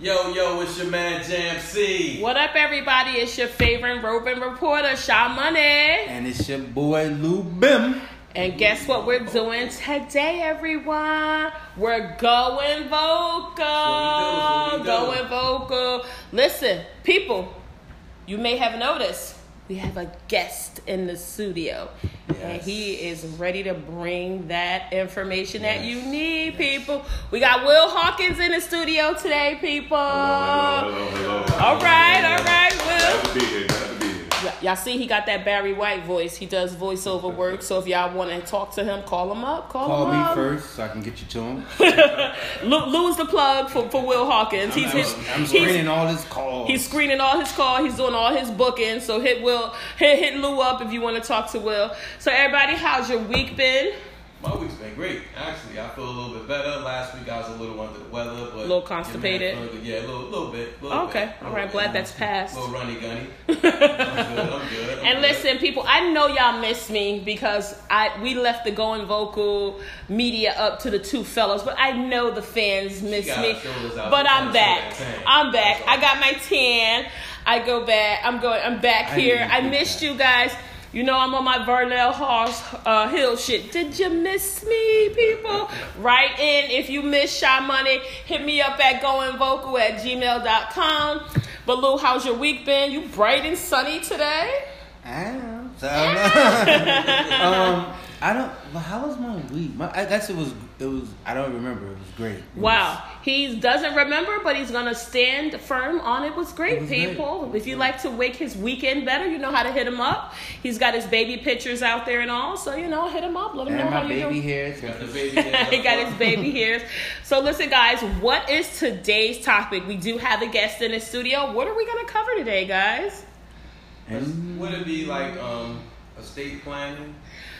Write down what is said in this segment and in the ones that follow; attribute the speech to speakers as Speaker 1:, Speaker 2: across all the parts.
Speaker 1: Yo, yo, it's your man Jam C.
Speaker 2: What up, everybody? It's your favorite roving reporter, Shaw Money.
Speaker 3: And it's your boy Lou Bim.
Speaker 2: And guess what we're doing today, everyone? We're going vocal.
Speaker 1: We do, we.
Speaker 2: Going vocal. Listen, people, you may have noticed we have a guest in the studio. And he is ready to bring that information that you
Speaker 3: Yes.
Speaker 2: need, people. We got Will Hawkins in the studio today, people.
Speaker 4: Hello, hello, hello.
Speaker 2: All right, all right, Will. Y'all see he got that Barry White voice. He does voiceover work. So if y'all want to talk to him, call him up. Call,
Speaker 3: Call
Speaker 2: him
Speaker 3: me
Speaker 2: up.
Speaker 3: first so I can get you to him.
Speaker 2: Lou, Lou's the plug for, for Will Hawkins. He's his,
Speaker 3: I'm
Speaker 2: he's,
Speaker 3: screening all his calls.
Speaker 2: he's screening all his calls. He's doing all his bookings. So hit Will, hit hit Lou up if you want to talk to Will. So everybody, how's your week been?
Speaker 1: My week's been great. Actually, I feel a little bit better. Last week I was a little under the weather, but a
Speaker 2: Little constipated?
Speaker 1: Yeah, a little, little bit. Little oh,
Speaker 2: Okay,
Speaker 1: bit,
Speaker 2: all right.
Speaker 1: bit.
Speaker 2: Glad that's passed.
Speaker 1: A little runny gunny. I'm good. I'm good. I'm
Speaker 2: And
Speaker 1: good.
Speaker 2: listen, people, I know y'all miss me because I we left the going vocal media up to the two fellows, but I know the fans miss me.
Speaker 1: her shoulders out.
Speaker 2: But I'm back.
Speaker 1: show that tan.
Speaker 2: I'm back. I got my tan. I go back. I'm going. I'm back
Speaker 3: I
Speaker 2: here.
Speaker 3: didn't
Speaker 2: I missed
Speaker 3: that.
Speaker 2: you guys. You know I'm on my Vernell Hoss uh, Hill shit. Did you miss me, people? Write in if you miss Shy Money. Hit me up at goingvocal at gmail.com. But Lou, how's your week been? You bright and sunny today?
Speaker 3: I am. So, um, I don't. Well, how was my week? My, I guess it was. It was. I don't remember. It was great. It
Speaker 2: Wow. He doesn't remember, but he's going to stand firm on it was great,
Speaker 3: It was great.
Speaker 2: people. If you like to wake his weekend better, you know how to hit him up. He's got his baby pictures out there and all, so, you know, hit him up. Let
Speaker 3: Was,
Speaker 2: him know
Speaker 3: and
Speaker 2: how
Speaker 3: my
Speaker 2: you
Speaker 3: baby
Speaker 2: doing.
Speaker 3: hairs.
Speaker 1: got the baby. there.
Speaker 2: he got his baby hairs. So listen, guys, what is today's topic? We do have a guest in the studio. What are we going to cover today, guys?
Speaker 3: And
Speaker 1: Would it be like um estate planning?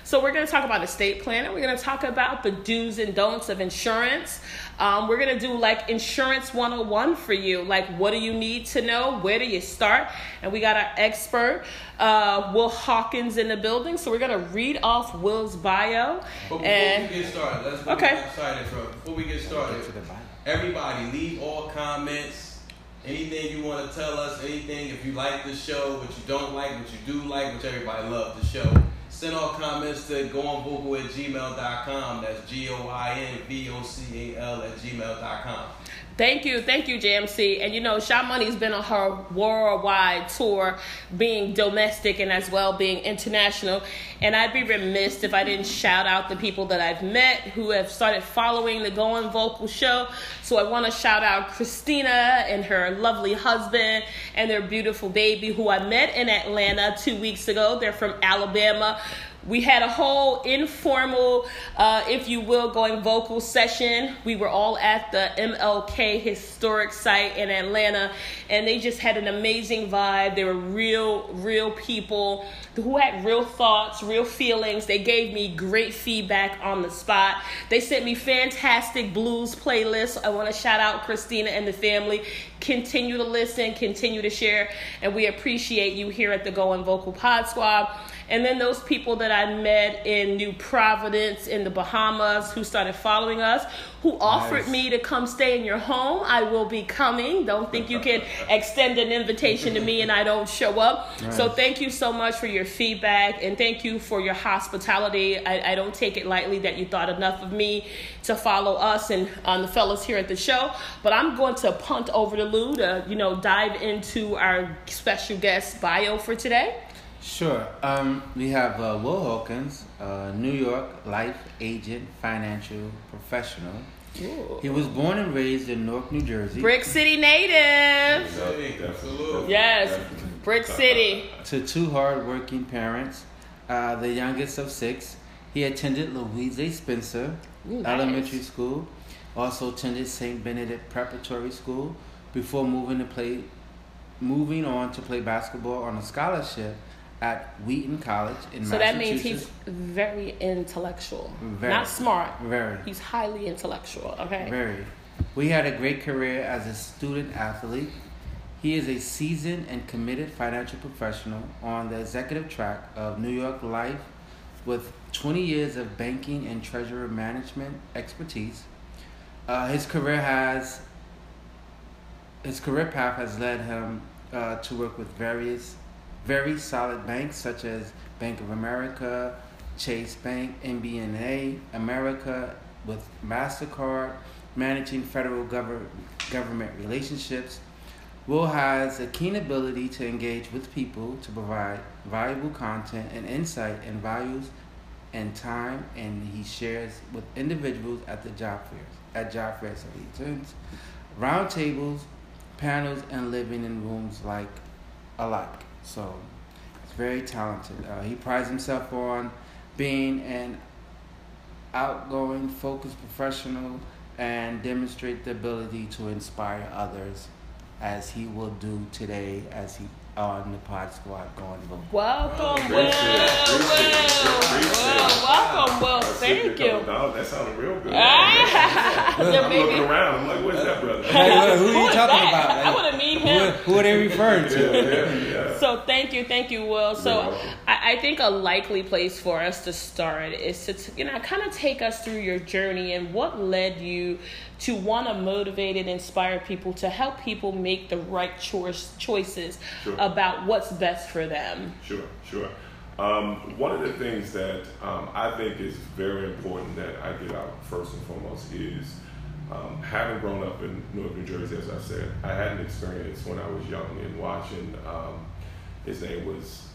Speaker 2: So we're going to talk about estate planning. We're going to talk about the do's and don'ts of insurance. Um, we're going to do like insurance 101 for you. Like, what do you need to know? Where do you start? And we got our expert, uh, Will Hawkins, in the building. So we're going to read off Will's bio.
Speaker 1: But before
Speaker 2: And
Speaker 1: we get started, let's before
Speaker 2: Okay.
Speaker 1: we get started. For, before we get started,
Speaker 3: to the
Speaker 1: everybody leave all comments. Anything you want to tell us, anything if you like the show, what you don't like, what you do like, which everybody loves the show. Send all comments to goingvocal at gmail.com. That's G O I N V O C A L at gmail.com.
Speaker 2: Thank you, thank you, JMC. And you know, Sha Money's been on her worldwide tour, being domestic and as well being international. And I'd be remiss if I didn't shout out the people that I've met who have started following the Going Vocal show. So I want to shout out Christina and her lovely husband and their beautiful baby who I met in Atlanta two weeks ago. They're from Alabama. We had a whole informal, uh, if you will, going vocal session. We were all at the MLK historic site in Atlanta, and they just had an amazing vibe. They were real, real people who had real thoughts, real feelings. They gave me great feedback on the spot. They sent me fantastic blues playlists. I want to shout out Christina and the family. Continue to listen, continue to share, and we appreciate you here at the Going Vocal Pod Squad. And then those people that I met in New Providence in the Bahamas who started following us, who offered
Speaker 3: Nice.
Speaker 2: me to come stay in your home. I will be coming. Don't think you can extend an invitation to me and I don't show up. So thank you so much for your feedback and thank you for your hospitality. I, I don't take it lightly that you thought enough of me to follow us and um, the fellas here at the show. But I'm going to punt over to Lou to, you know, dive into our special guest bio for today.
Speaker 3: Sure. Um, we have uh, Will Hawkins, uh, New York life agent, financial professional. He was born and raised in Newark, New Jersey.
Speaker 2: Brick City native.
Speaker 1: City, absolutely.
Speaker 2: Yes, Brick City.
Speaker 3: to two hardworking parents, uh, the youngest of six. He attended Louise A. Spencer
Speaker 2: Ooh, nice.
Speaker 3: Elementary School, also attended St. Benedict Preparatory School before moving to play, moving on to play basketball on a scholarship at Wheaton College in Massachusetts.
Speaker 2: So that means he's very intellectual.
Speaker 3: Very.
Speaker 2: Not smart.
Speaker 3: very,
Speaker 2: He's highly intellectual, okay?
Speaker 3: very. We had a great career as a student athlete. He is a seasoned and committed financial professional on the executive track of New York Life with 20 years of banking and treasury management expertise. Uh, his career has his career path has led him uh, to work with various very solid banks such as Bank of America, Chase Bank, MBNA, America, with MasterCard, managing federal gover- government relationships. Will has a keen ability to engage with people to provide valuable content and insight and values and time, and he shares with individuals at the job fairs. At job fairs, he attends roundtables, panels, and living in rooms like alike. So he's very talented. Uh, he prides himself on being an outgoing, focused professional and demonstrate the ability to inspire others as he will do today as he on the pod squad going vote.
Speaker 2: Welcome, Will.
Speaker 4: Appreciate it.
Speaker 2: Will.
Speaker 4: Appreciate it.
Speaker 2: Welcome, Will. Thank you.
Speaker 4: dollars. That sounded real good.
Speaker 2: Ah,
Speaker 4: I'm looking around. I'm like, where's that brother?
Speaker 3: Hey, who are you talking
Speaker 2: that?
Speaker 3: about?
Speaker 2: I want to meet
Speaker 3: Who, who are they referring to?
Speaker 4: yeah, yeah, yeah.
Speaker 2: So thank you, thank you, Will. So I, I think a likely place for us to start is to t- you know kind of take us through your journey and what led you to want to motivate and inspire people to help people make the right choice choices
Speaker 4: Sure.
Speaker 2: about what's best for them.
Speaker 4: Sure, sure. Um, one of the things that um, I think is very important that I get out first and foremost is um, having grown up in Newark, New Jersey, as I said, I had an experience when I was young in watching. Um, his name was,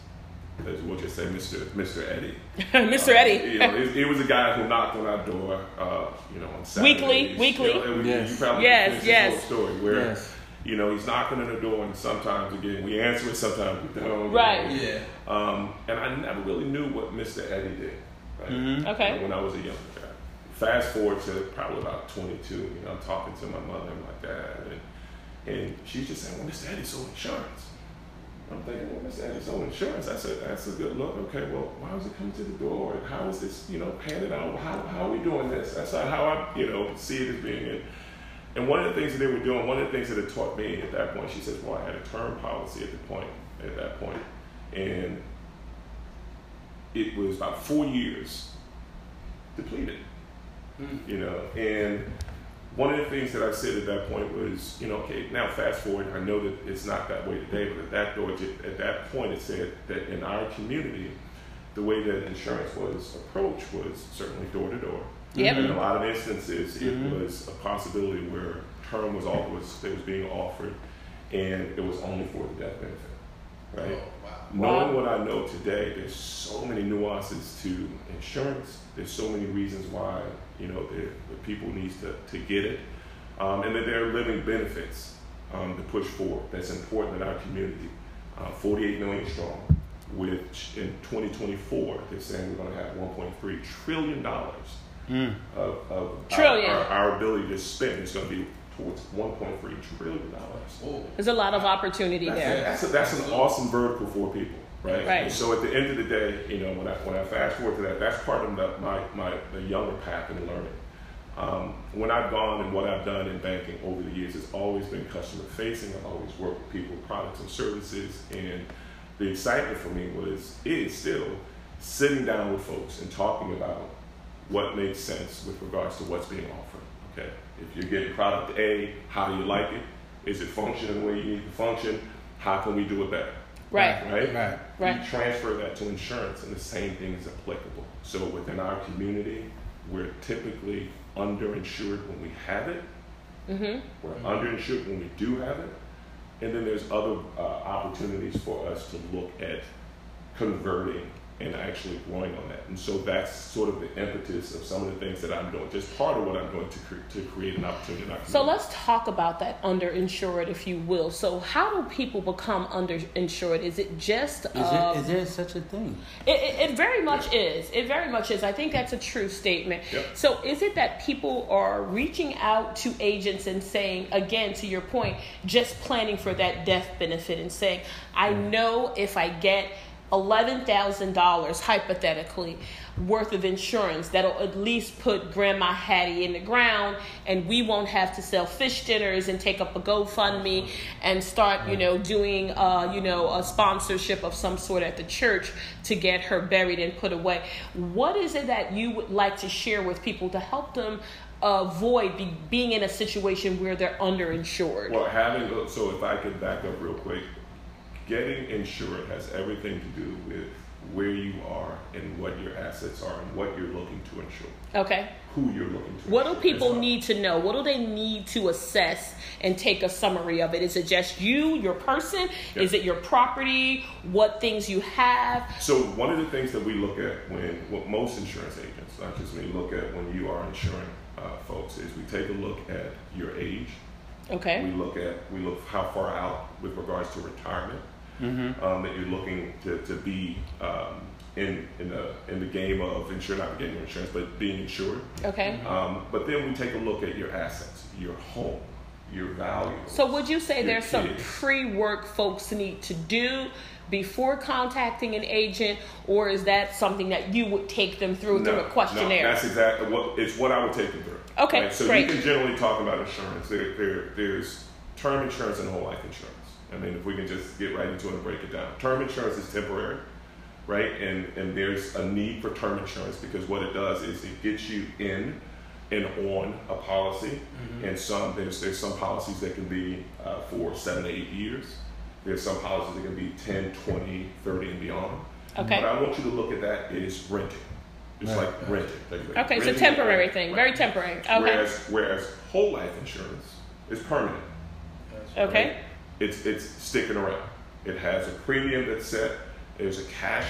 Speaker 4: as we'll just say, Mr. Mr. Eddie.
Speaker 2: Mr.
Speaker 4: Uh,
Speaker 2: Eddie.
Speaker 4: you know, he, he was a guy who knocked on our door, uh, you know, on Saturdays.
Speaker 2: Weekly, weekly.
Speaker 4: You, know,
Speaker 3: Yes.
Speaker 4: you probably
Speaker 2: Yes, yes.
Speaker 4: Whole story where,
Speaker 3: Yes.
Speaker 4: you know, he's knocking on the door, and sometimes again we answer it, sometimes we don't.
Speaker 2: Right.
Speaker 1: Yeah.
Speaker 4: Um, and I never really knew what Mr. Eddie did. Right?
Speaker 3: Mhm.
Speaker 2: Okay.
Speaker 4: When I was a young guy. Fast forward to probably about 22, you know, I'm talking to my mother and my dad, and, and she's just saying, well, Mr. Eddie sold insurance. I'm thinking, well, Mr. Eddie sold insurance. I said, that's a good look. Okay, well, why was it coming to the door? And how is this, you know, handed out? How, how are we doing this? That's not how I, you know, see it as being it. And one of the things that they were doing, one of the things that it taught me at that point, she says, well, I had a term policy at the point, at that point, and it was about four years depleted, you know. And one of the things that I said at that point was, you know, okay, now fast forward, I know that it's not that way today, but at that door, at that point, it said that in our community, the way that insurance was approached was certainly door to door.
Speaker 2: Yep.
Speaker 4: In a lot of instances, it
Speaker 3: Mhm.
Speaker 4: was a possibility where term was all was that was being offered, and it was only for the death benefit, right?
Speaker 1: Oh, wow.
Speaker 4: Knowing what I know today, there's so many nuances to insurance. There's so many reasons why you know the, the people needs to, to get it, um, and that there are living benefits um, to push forward. That's important in our community. Uh, 48 million strong. Which in 2024 they're saying we're going to have 1.3 trillion dollars
Speaker 3: Mm.
Speaker 4: of, of
Speaker 2: Trillion.
Speaker 4: Our, our, our ability to spend is going to be towards 1.3 trillion dollars.
Speaker 1: Oh.
Speaker 2: There's a lot of opportunity
Speaker 4: That's,
Speaker 2: there.
Speaker 4: that's, a, that's an awesome vertical for people, right?
Speaker 2: Right.
Speaker 4: And so at the end of the day, you know, when I when I fast forward to that, that's part of the, my my the younger path in learning. Um, when I've gone and what I've done in banking over the years has always been customer facing. I've always worked with people, products and services, and the excitement for me was is still sitting down with folks and talking about what makes sense with regards to what's being offered. Okay, if you're getting product A, how do you like it? Is it functioning the way you need it to function? How can we do it better?
Speaker 2: Right.
Speaker 4: Right?
Speaker 3: Right.
Speaker 2: Right.
Speaker 4: You transfer that to insurance, and the same thing is applicable. So within our community, we're typically underinsured when we have it.
Speaker 2: Mm-hmm.
Speaker 4: We're underinsured when we do have it, and then there's other uh, opportunities for us to look at converting and actually growing on that. And so that's sort of the impetus of some of the things that I'm doing. Just part of what I'm doing to cre- to create an opportunity. In our
Speaker 2: So let's talk about that underinsured, if you will. So how do people become underinsured? Is it just
Speaker 3: Is,
Speaker 2: uh,
Speaker 3: there, is there such a thing?
Speaker 2: It, it, it very much is. It very much is. I think that's a true statement.
Speaker 4: Yep.
Speaker 2: So, is it that people are reaching out to agents and saying, again, to your point, just planning for that death benefit and saying, I know if I get $11,000 hypothetically worth of insurance that'll at least put grandma hattie in the ground and we won't have to sell fish dinners and take up a gofundme and start you know doing uh, you know a sponsorship of some sort at the church to get her buried and put away what is it that you would like to share with people to help them avoid be, being in a situation where they're underinsured?
Speaker 4: Well, having so if I could back up real quick, getting insured has everything to do with where you are and what your assets are and what you're looking to insure,
Speaker 2: Okay.
Speaker 4: who you're looking to.
Speaker 2: What do people need to know? What do they need to assess and take a summary of it? Is it just you, your person?
Speaker 4: Yeah.
Speaker 2: Is it your property? What things you have?
Speaker 4: So one of the things that we look at when what most insurance agents, not just me, look at when you are insuring uh, folks is we take a look at your age.
Speaker 2: Okay.
Speaker 4: We look at we look how far out with regards to retirement
Speaker 3: Mm-hmm.
Speaker 4: um, that you're looking to, to be um, in in the in the game of insurance, not getting your insurance, but being insured.
Speaker 2: Okay.
Speaker 4: Um, but then we take a look at your assets, your home, your value.
Speaker 2: So would you say
Speaker 4: your
Speaker 2: there's some pre-work folks need to do before contacting an agent, or is that something that you would take them through through a questionnaire?
Speaker 4: No, that's exactly what it's what I would take them through.
Speaker 2: Okay,
Speaker 4: So
Speaker 2: great.
Speaker 4: you can generally talk about insurance. There, there, there's term insurance and whole life insurance. I mean, if we can just get right into it and break it down. Term insurance is temporary, right? And and there's a need for term insurance because what it does is it gets you in and on a policy. And some there's there's some policies that can be uh, for seven to eight years. There's some policies that can be 10, 20, 30 and beyond.
Speaker 2: Okay.
Speaker 4: What I want you to look at that is renting. It's
Speaker 3: Right.
Speaker 4: like renting. Like- like
Speaker 2: Okay, it's a
Speaker 4: renting-
Speaker 2: temporary thing,
Speaker 4: Right.
Speaker 2: very temporary. Okay.
Speaker 4: Whereas, whereas whole life insurance is permanent.
Speaker 2: Okay.
Speaker 4: right? It's it's sticking around. It has a premium that's set. There's a cash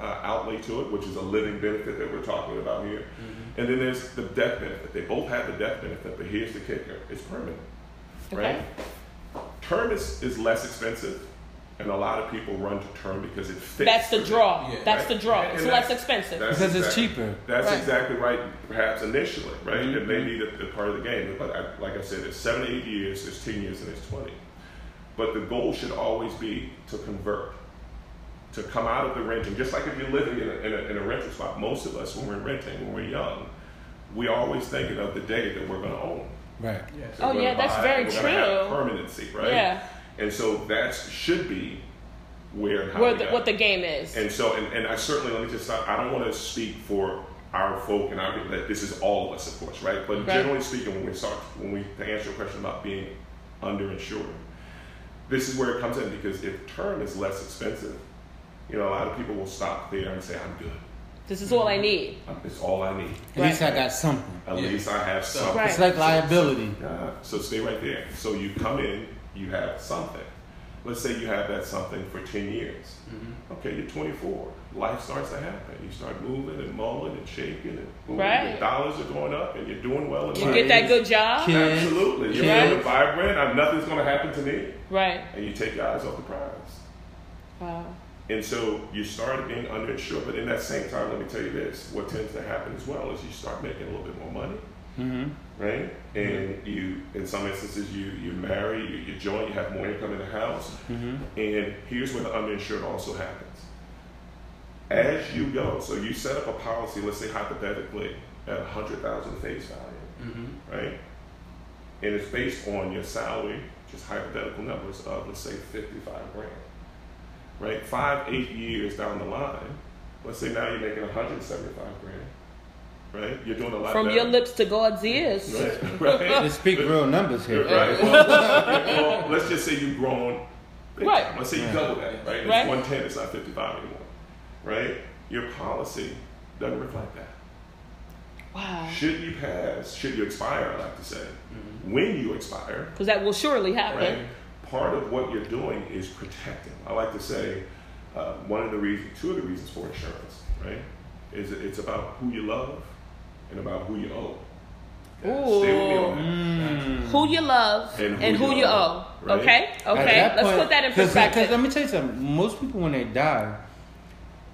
Speaker 4: uh, outlay to it, which is a living benefit that we're talking about here.
Speaker 2: Mm-hmm.
Speaker 4: And then there's the death benefit. They both have the death benefit, but here's the kicker: it's permanent.
Speaker 2: Okay.
Speaker 4: Right? Term is, is less expensive, and a lot of people run to term because it fits.
Speaker 2: That's the draw.
Speaker 1: Yeah.
Speaker 2: That's
Speaker 4: Right?
Speaker 2: the draw.
Speaker 4: And
Speaker 2: It's less expensive.
Speaker 4: That's
Speaker 3: Because it's cheaper.
Speaker 4: That's
Speaker 2: Right.
Speaker 4: exactly right. Perhaps initially, right? It
Speaker 3: Mm-hmm.
Speaker 4: may be the, the part of the game, but I, like I said, there's seven, eight years, there's ten years, and there's twenty. But the goal should always be to convert, to come out of the renting. Just like if you're living in a, in a, in a rental spot, most of us when we're renting, when we're young, we always thinking of the day that we're going to own.
Speaker 3: Right.
Speaker 1: Yes.
Speaker 2: Oh, yeah,
Speaker 4: gonna
Speaker 2: that's
Speaker 4: buy,
Speaker 2: very
Speaker 4: we're gonna have
Speaker 2: true.
Speaker 4: permanency, right?
Speaker 2: Yeah.
Speaker 4: And so that should be where how
Speaker 2: Where the, what the game is.
Speaker 4: And so, and, and I certainly let me just stop. I don't want to speak for our folk, and I that this is all of us, of course, right? But
Speaker 2: Right.
Speaker 4: generally speaking, when we start, when we to answer your question about being underinsured, this is where it comes in because if term is less expensive, you know, a lot of people will stop there and say, "I'm good.
Speaker 2: this is all I need.
Speaker 4: I'm- It's all I need.
Speaker 3: At least I got something.
Speaker 4: At
Speaker 1: Yeah.
Speaker 4: least I have something."
Speaker 2: Right.
Speaker 3: It's like liability.
Speaker 4: Yeah, so stay right there. So you come in, you have something. Let's say you have that something for 10 years.
Speaker 1: Mm-hmm.
Speaker 4: Okay, you're 24. Life starts to happen. You start moving and mulling and shaking and boom,
Speaker 2: Right.
Speaker 4: your dollars are going up and you're doing well in
Speaker 2: You
Speaker 4: life.
Speaker 2: get that good job.
Speaker 3: Kids.
Speaker 4: Absolutely. You're
Speaker 2: Right.
Speaker 4: feeling vibrant. Nothing's going to happen to me.
Speaker 2: Right.
Speaker 4: And you take your eyes off the prize.
Speaker 2: Wow.
Speaker 4: And so you start being underinsured. But in that same time, let me tell you this what tends to happen as well is you start making a little bit more money.
Speaker 3: Mm-hmm.
Speaker 4: right? And you, in some instances, you you marry, you, you join, you have more income in the house,
Speaker 3: Mm-hmm.
Speaker 4: and here's where the underinsured also happens. As you go, so you set up a policy, let's say hypothetically, at a hundred thousand face value,
Speaker 1: Mm-hmm.
Speaker 4: right? And it's based on your salary, just hypothetical numbers of let's say fifty-five grand, right? Five, eight years down the line, let's say now you're making one hundred seventy-five grand, right? You're doing a lot
Speaker 2: From
Speaker 4: better.
Speaker 2: your lips to God's ears.
Speaker 4: Right, right.
Speaker 3: Let's speak real numbers here.
Speaker 4: Right. Well, well, let's just say you've grown.
Speaker 2: Right.
Speaker 4: Time. Let's say you
Speaker 3: Right.
Speaker 4: double that, right? It's
Speaker 2: Right.
Speaker 4: 110, it's not 55 anymore, right? Your policy doesn't reflect that.
Speaker 2: Wow.
Speaker 4: Should you pass, should you expire, I like to say, when you expire,
Speaker 2: Because that will surely happen.
Speaker 4: right? Part of what you're doing is protecting. I like to say uh, one of the reasons, two of the reasons for insurance, right? Is it- it's about who you love and about who you owe.
Speaker 2: Ooh.
Speaker 4: Stay with me on that.
Speaker 3: Mm.
Speaker 2: Who you love
Speaker 4: And
Speaker 2: and
Speaker 4: who
Speaker 2: who,
Speaker 4: you
Speaker 2: you
Speaker 4: owe,
Speaker 2: owe.
Speaker 4: right?
Speaker 2: Okay? Okay.
Speaker 3: that
Speaker 2: Let's
Speaker 3: point-
Speaker 2: put that in perspective.
Speaker 3: Because let me tell you something. Most people, when they die,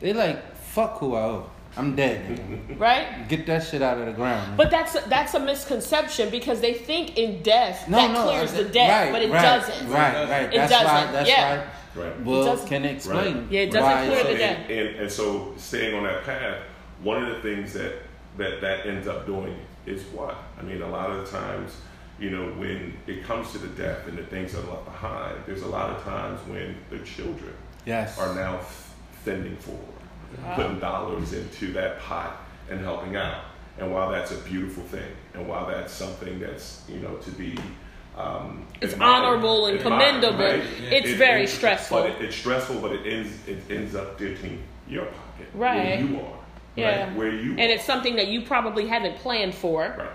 Speaker 3: they like, fuck who I owe. I'm dead.
Speaker 2: right?
Speaker 3: Get that shit out of the ground.
Speaker 2: But that's a, that's a misconception because they think in death
Speaker 3: no,
Speaker 2: that
Speaker 3: no,
Speaker 2: clears the debt,
Speaker 3: right,
Speaker 2: but it
Speaker 3: right,
Speaker 2: doesn't.
Speaker 3: Right, right.
Speaker 2: It
Speaker 3: that's why.
Speaker 2: doesn't,
Speaker 3: That's
Speaker 2: yeah.
Speaker 3: why.
Speaker 4: Right.
Speaker 3: Will
Speaker 2: doesn't-
Speaker 3: can explain.
Speaker 2: Yeah, it doesn't
Speaker 3: why
Speaker 2: clear
Speaker 3: it's
Speaker 2: the
Speaker 3: so-
Speaker 2: debt.
Speaker 4: and, and, and so staying on that path, one of the things that, that that ends up doing is what? I mean, a lot of the times, you know, when it comes to the death and the things that are left behind, there's a lot of times when the children
Speaker 3: Yes.
Speaker 4: are now f- fending for, putting dollars into that pot and helping out. And while that's a beautiful thing, and while that's something that's you know to be um,
Speaker 2: It's
Speaker 4: admired-
Speaker 2: honorable and
Speaker 4: admired,
Speaker 2: commendable.
Speaker 4: right?
Speaker 2: It's
Speaker 4: It-
Speaker 2: very
Speaker 4: it-
Speaker 2: stressful.
Speaker 4: But it, it's stressful, but it ends it ends up dipping your pocket
Speaker 2: Right.
Speaker 4: where you are,
Speaker 2: Yeah.
Speaker 4: right? Where you
Speaker 2: and
Speaker 4: are.
Speaker 2: it's something that you probably haven't planned for.
Speaker 4: right.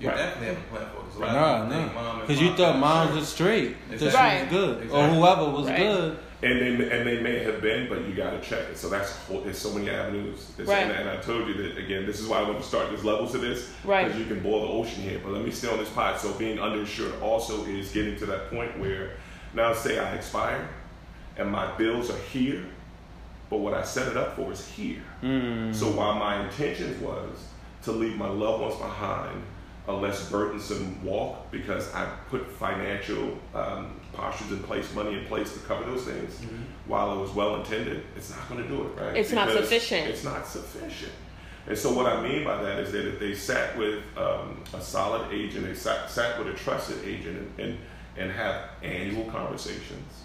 Speaker 1: You
Speaker 4: Right.
Speaker 1: definitely have a plan for it. 'cause a lot of
Speaker 3: No,
Speaker 1: people think
Speaker 3: no.
Speaker 1: mom and
Speaker 3: Because you thought
Speaker 1: have
Speaker 3: moms
Speaker 1: insurance.
Speaker 3: was straight. That she was good. Or whoever was
Speaker 2: Right.
Speaker 3: good.
Speaker 4: And they and they may have been, but you got to check it. So that's whole, there's so many avenues.
Speaker 2: Right.
Speaker 4: And, and I told you that again. This is why I want to start. this level to this,
Speaker 2: Right.
Speaker 4: Because you can boil the ocean here. But let me stay on this pot. So being underinsured also is getting to that point where now say I expire, and my bills are here, but what I set it up for is here.
Speaker 3: Mm.
Speaker 4: So while my intentions was to leave my loved ones behind a less burdensome walk because I put financial um, postures in place, money in place to cover those things, while it was well intended, it's not going to do it, right?
Speaker 2: It's not sufficient.
Speaker 4: It's not sufficient. And so what I mean by that is that if they sat with um, a solid agent, they sat, sat with a trusted agent and, and, and have annual conversations,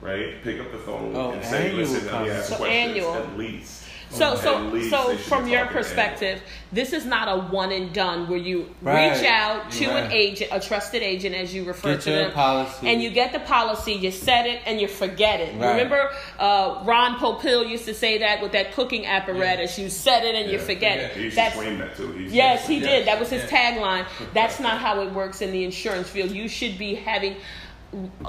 Speaker 4: right? Pick up the phone
Speaker 3: Oh,
Speaker 4: and say, listen, let me ask
Speaker 2: So
Speaker 4: questions
Speaker 2: annual.
Speaker 4: at least.
Speaker 2: So,
Speaker 4: At
Speaker 2: so, so from your
Speaker 4: talking
Speaker 2: perspective, this is not a one and done where you
Speaker 3: Right.
Speaker 2: reach out to an agent, a trusted agent, as you refer
Speaker 3: Get
Speaker 2: to them,
Speaker 3: policy.
Speaker 2: and you get the policy, you set it, and you forget it.
Speaker 3: Right.
Speaker 2: Remember, uh, Ron Popeil used to say that with that cooking apparatus: you set it and you forget
Speaker 1: Yeah.
Speaker 2: it.
Speaker 4: He used
Speaker 2: That's
Speaker 4: to that too. He
Speaker 2: Yes, he
Speaker 4: that.
Speaker 2: did. That was his
Speaker 1: Yeah.
Speaker 2: tagline. That's not how it works in the insurance field. You should be having a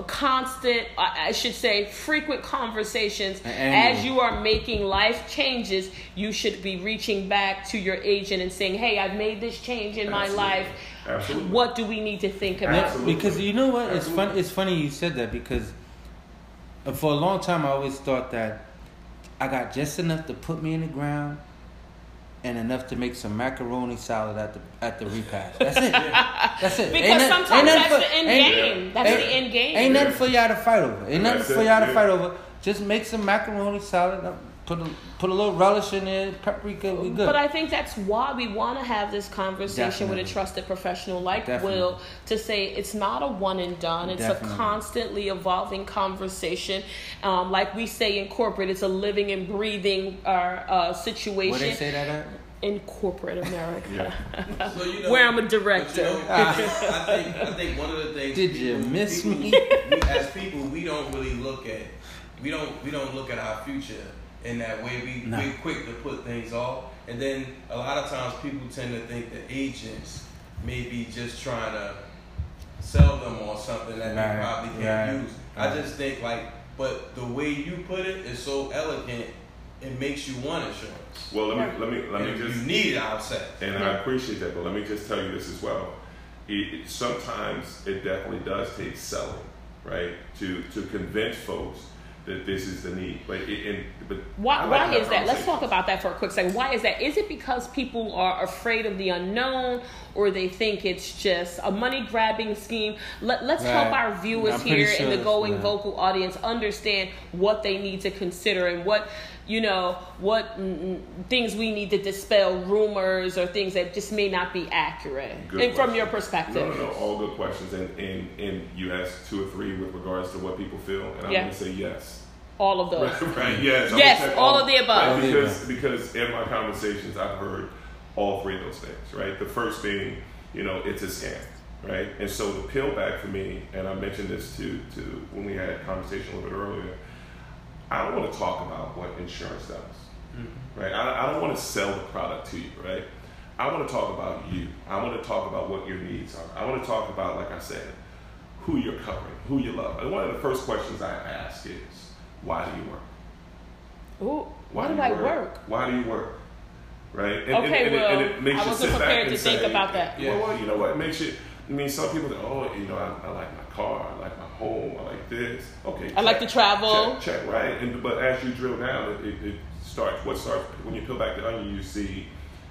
Speaker 2: constant, I I should say, frequent conversations as you are making life changes. You should be reaching back to your agent and saying, "Hey, I've made this change in my life.
Speaker 4: Absolutely.
Speaker 2: What do we need to think about?"
Speaker 4: Absolutely.
Speaker 3: Because you know what? It's
Speaker 4: Absolutely.
Speaker 3: fun. It's funny you said that because uh, for a long time I always thought that I got just enough to put me in the ground and enough to make some macaroni salad at the at the repast. That's it. That's it.
Speaker 2: Because
Speaker 3: Ain't
Speaker 2: sometimes
Speaker 3: ain't
Speaker 2: that's
Speaker 3: for-
Speaker 2: the end
Speaker 3: ain't-
Speaker 2: game. That's
Speaker 3: ain't-
Speaker 2: the end game.
Speaker 3: Ain't nothing for y'all to fight over. Ain't nothing
Speaker 4: That's
Speaker 3: for y'all to
Speaker 4: yeah.
Speaker 3: fight over. Just make some macaroni salad. Put a put a little relish in it, paprika. We good.
Speaker 2: But I think that's why we want to have this conversation with a trusted professional like
Speaker 3: Definitely.
Speaker 2: Will to say it's not a one and done. It's
Speaker 3: Definitely.
Speaker 2: a constantly evolving conversation. Um, like we say in corporate, it's a living and breathing uh, uh, situation
Speaker 3: Where they say that at?
Speaker 2: in corporate America.
Speaker 4: Yeah.
Speaker 1: So, you know,
Speaker 2: Where I'm a
Speaker 1: but, you
Speaker 2: director.
Speaker 1: know, I think I think one of the things.
Speaker 3: Did you miss
Speaker 1: people-
Speaker 3: me?
Speaker 1: we- as people, we don't really look at we don't we don't look at our future in that way. We
Speaker 3: No.
Speaker 1: we're quick to put things off, and then a lot of times people tend to think that agents may be just trying to sell them on something that
Speaker 3: Right,
Speaker 1: they probably can't
Speaker 3: right,
Speaker 1: use. I just think like, but the way you put it is so elegant. It makes you want insurance.
Speaker 4: Well, let me let me let
Speaker 1: And
Speaker 4: me just
Speaker 1: you need it outside.
Speaker 4: And I appreciate that, but let me just tell you this as well. It, it, sometimes it definitely does take selling, right, to to convince folks that this is the need. But it, and, but
Speaker 2: Why,
Speaker 4: like
Speaker 2: why
Speaker 4: to
Speaker 2: is that? Let's talk about that for a quick second. Why is that? Is it because people are afraid of the unknown or they think it's just a money grabbing scheme? Let, let's help our viewers
Speaker 3: I'm
Speaker 2: here
Speaker 3: sure
Speaker 2: in the going
Speaker 3: yeah.
Speaker 2: vocal audience understand what they need to consider and what, you know, what mm, things we need to dispel rumors or things that just may not be accurate.
Speaker 4: Good
Speaker 2: and from your perspective.
Speaker 4: No, no, no, all good questions. And, and, and you asked two or three with regards to what people feel, and I'm
Speaker 2: Yeah.
Speaker 4: going to say yes.
Speaker 2: All of those.
Speaker 4: Right, right, yes.
Speaker 2: Yes,
Speaker 4: gonna
Speaker 2: all of the above.
Speaker 4: Right,
Speaker 3: All of the
Speaker 4: because, because in my conversations, I've heard all three of those things, right? The first being, you know, it's a scam, right? And so the peel back for me, and I mentioned this to, to when we had a conversation a little bit earlier, I don't want to talk about what insurance does, mm-hmm. right? I, I don't want to sell the product to you, right? I want to talk about you. I want to talk about what your needs are. I want to talk about, like I said, who you're covering, who you love. And one of the first questions I ask is, why do you work?
Speaker 2: Ooh, why,
Speaker 4: do
Speaker 2: do
Speaker 4: you
Speaker 2: I work?
Speaker 4: Why do you work? Right? And,
Speaker 2: Okay,
Speaker 4: and, and,
Speaker 2: well,
Speaker 4: it, and it makes
Speaker 2: I
Speaker 4: you
Speaker 2: wasn't
Speaker 4: sit back
Speaker 2: prepared
Speaker 4: and
Speaker 2: to think
Speaker 4: say,
Speaker 2: about that.
Speaker 1: Yeah.
Speaker 4: Well, well, you know what? It makes you. I mean, some people think, oh, you know, I, I like my car, I like my home, I like this. Okay.
Speaker 2: I like to travel.
Speaker 4: Check, check, right? And but as you drill down, it, it, it starts. What starts when you peel back the onion, you see,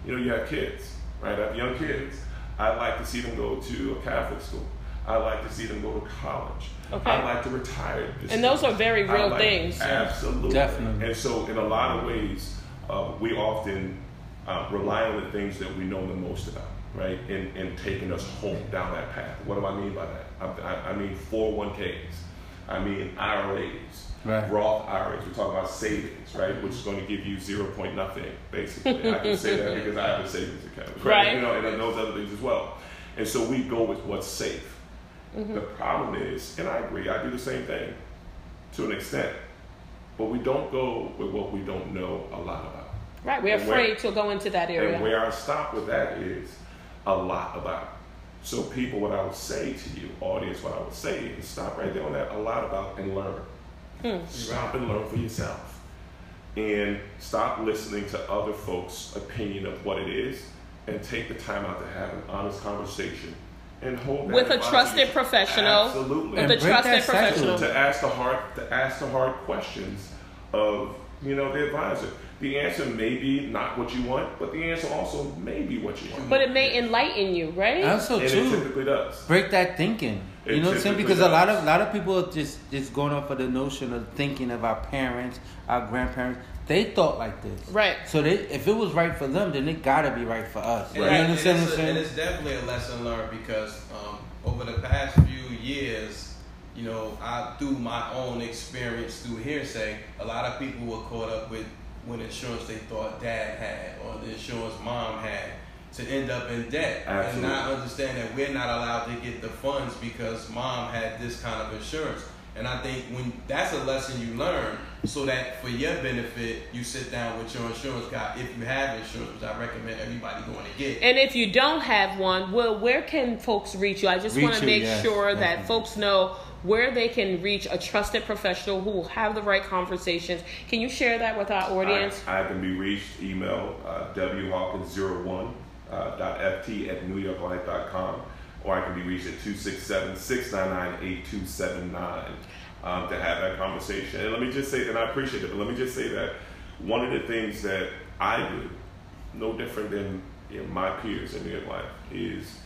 Speaker 4: you know, you have kids, right? I have young kids. I like to see them go to a Catholic school. I like to see them go to college.
Speaker 2: Okay.
Speaker 4: I like to retire. this
Speaker 2: And those are very real
Speaker 4: like-
Speaker 2: things.
Speaker 4: Absolutely.
Speaker 3: Definitely.
Speaker 4: And so, in a lot of ways, uh, we often uh, rely on the things that we know the most about, right? In, in taking us home down that path. What do I mean by that? I, I, I mean 401ks. I mean IRAs,
Speaker 3: Right.
Speaker 4: Roth IRAs. We're talking about savings, right? Which is going to give you zero point nothing, basically. I can say that because I have a savings account, right?
Speaker 2: Right.
Speaker 4: You know, and those other things as well. And so we go with what's safe.
Speaker 2: Mm-hmm.
Speaker 4: The problem is, and I agree, I do the same thing to an extent, but we don't go with what we don't know a lot about.
Speaker 2: Right, we're
Speaker 4: And where-
Speaker 2: afraid to go into that area.
Speaker 4: And where I stop with that is a lot about. So people, what I would say to you, audience, what I would say is stop right there on that a lot about and learn. Hmm. Stop and learn for yourself. And stop listening to other folks' opinion of what it is and take the time out to have an honest conversation and hold that
Speaker 2: With a trusted professional.
Speaker 4: Absolutely.
Speaker 2: With
Speaker 3: And
Speaker 2: a trusted professional.
Speaker 4: to ask the hard to ask the hard questions of you know the advisor. The answer may be not what you want, but the answer also may be what you want.
Speaker 2: But it may enlighten you, right?
Speaker 3: Also,
Speaker 4: and it
Speaker 3: too,
Speaker 4: typically does.
Speaker 3: break that thinking.
Speaker 4: It
Speaker 3: You know what I'm saying?
Speaker 4: typically
Speaker 3: Because a lot
Speaker 4: does.
Speaker 3: of lot of people are just just going off of the notion of thinking of our parents, our grandparents. They thought like this,
Speaker 2: Right.
Speaker 3: So they, if it was right for them, then it gotta be right for us.
Speaker 1: Right.
Speaker 3: You
Speaker 1: and
Speaker 3: understand
Speaker 1: it's
Speaker 3: what I'm
Speaker 1: a- and
Speaker 3: saying?
Speaker 1: it's definitely a lesson learned because um, over the past few years, you know, I through my own experience through hearsay, a lot of people were caught up with when insurance they thought dad had or the insurance mom had to end up in debt and
Speaker 4: Absolutely.
Speaker 1: not understand that we're not allowed to get the funds because mom had this kind of insurance. And I think when that's a lesson you learn, so that for your benefit, you sit down with your insurance guy if you have insurance, which I recommend everybody going to get.
Speaker 2: And if you don't have one, well, where can folks reach you? I just want to make
Speaker 3: yes,
Speaker 2: sure that folks know where they can reach a trusted professional who will have the right conversations. Can you share that with our audience?
Speaker 4: I, I can be reached email uh, whawkins01 uh, ft at newyorklife.com or I can be reached at 267-699-8279 um, to have that conversation. And let me just say, and I appreciate it, but let me just say that one of the things that I do, no different than you know, my peers in New York Life, is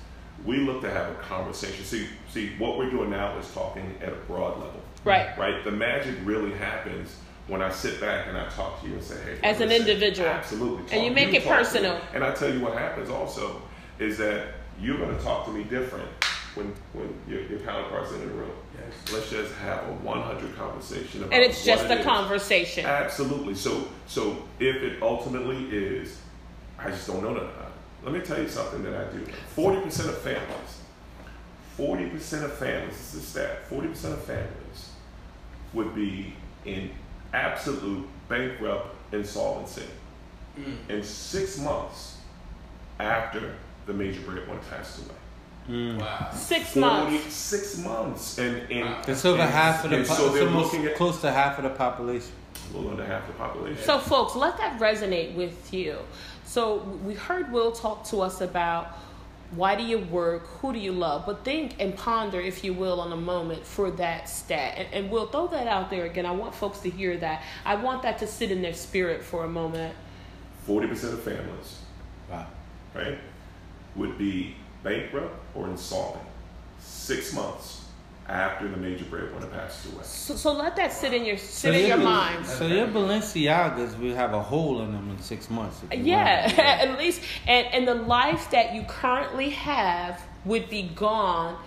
Speaker 4: we look to have a conversation. See, see, what we're doing now is talking at a broad level
Speaker 2: right.
Speaker 4: right? The magic really happens when I sit back and I talk to you and say, "Hey."
Speaker 2: As an
Speaker 4: listen,
Speaker 2: individual.
Speaker 4: absolutely,
Speaker 2: And you
Speaker 4: talk-
Speaker 2: make it
Speaker 4: talk to me.
Speaker 2: personal.
Speaker 4: And I tell you what happens also is that you're going to talk to me different when when your, your counterpart's in the room.
Speaker 1: Yes.
Speaker 4: Let's just have a 100 conversation about
Speaker 2: And it's just
Speaker 4: what it
Speaker 2: a
Speaker 4: is.
Speaker 2: conversation.
Speaker 4: Absolutely. So so if it ultimately is, I just don't know that. about. Let me tell you something that I do. Forty percent of families, forty percent of families, this is a stat. Forty percent of families would be in absolute bankrupt insolvency hmm. in six months after the major breadwinner passed away. Hmm.
Speaker 1: Wow.
Speaker 2: Six
Speaker 4: 40
Speaker 2: months.
Speaker 4: Six months, and and
Speaker 1: Wow.
Speaker 3: It's over
Speaker 4: and-
Speaker 3: half of the. Po-
Speaker 4: so they're
Speaker 3: almost
Speaker 4: looking at
Speaker 3: close to half of the population.
Speaker 4: a little under half the population.
Speaker 2: So, folks, let that resonate with you. So, we heard Will talk to us about why do you work, who do you love, but think and ponder, if you will, on a moment for that stat. And, and we'll throw that out there again. I want folks to hear that. I want that to sit in their spirit for a moment.
Speaker 4: Forty percent of families
Speaker 3: Wow.
Speaker 4: right, would be bankrupt or insolvent six months after the major breadwinner passes away.
Speaker 2: So, so let that sit in your sit in
Speaker 3: your
Speaker 2: your
Speaker 3: Bal-
Speaker 2: minds.
Speaker 3: So your Balenciagas will have a hole in them in six months. if
Speaker 2: Yeah, at least, and and the life that you currently have would be gone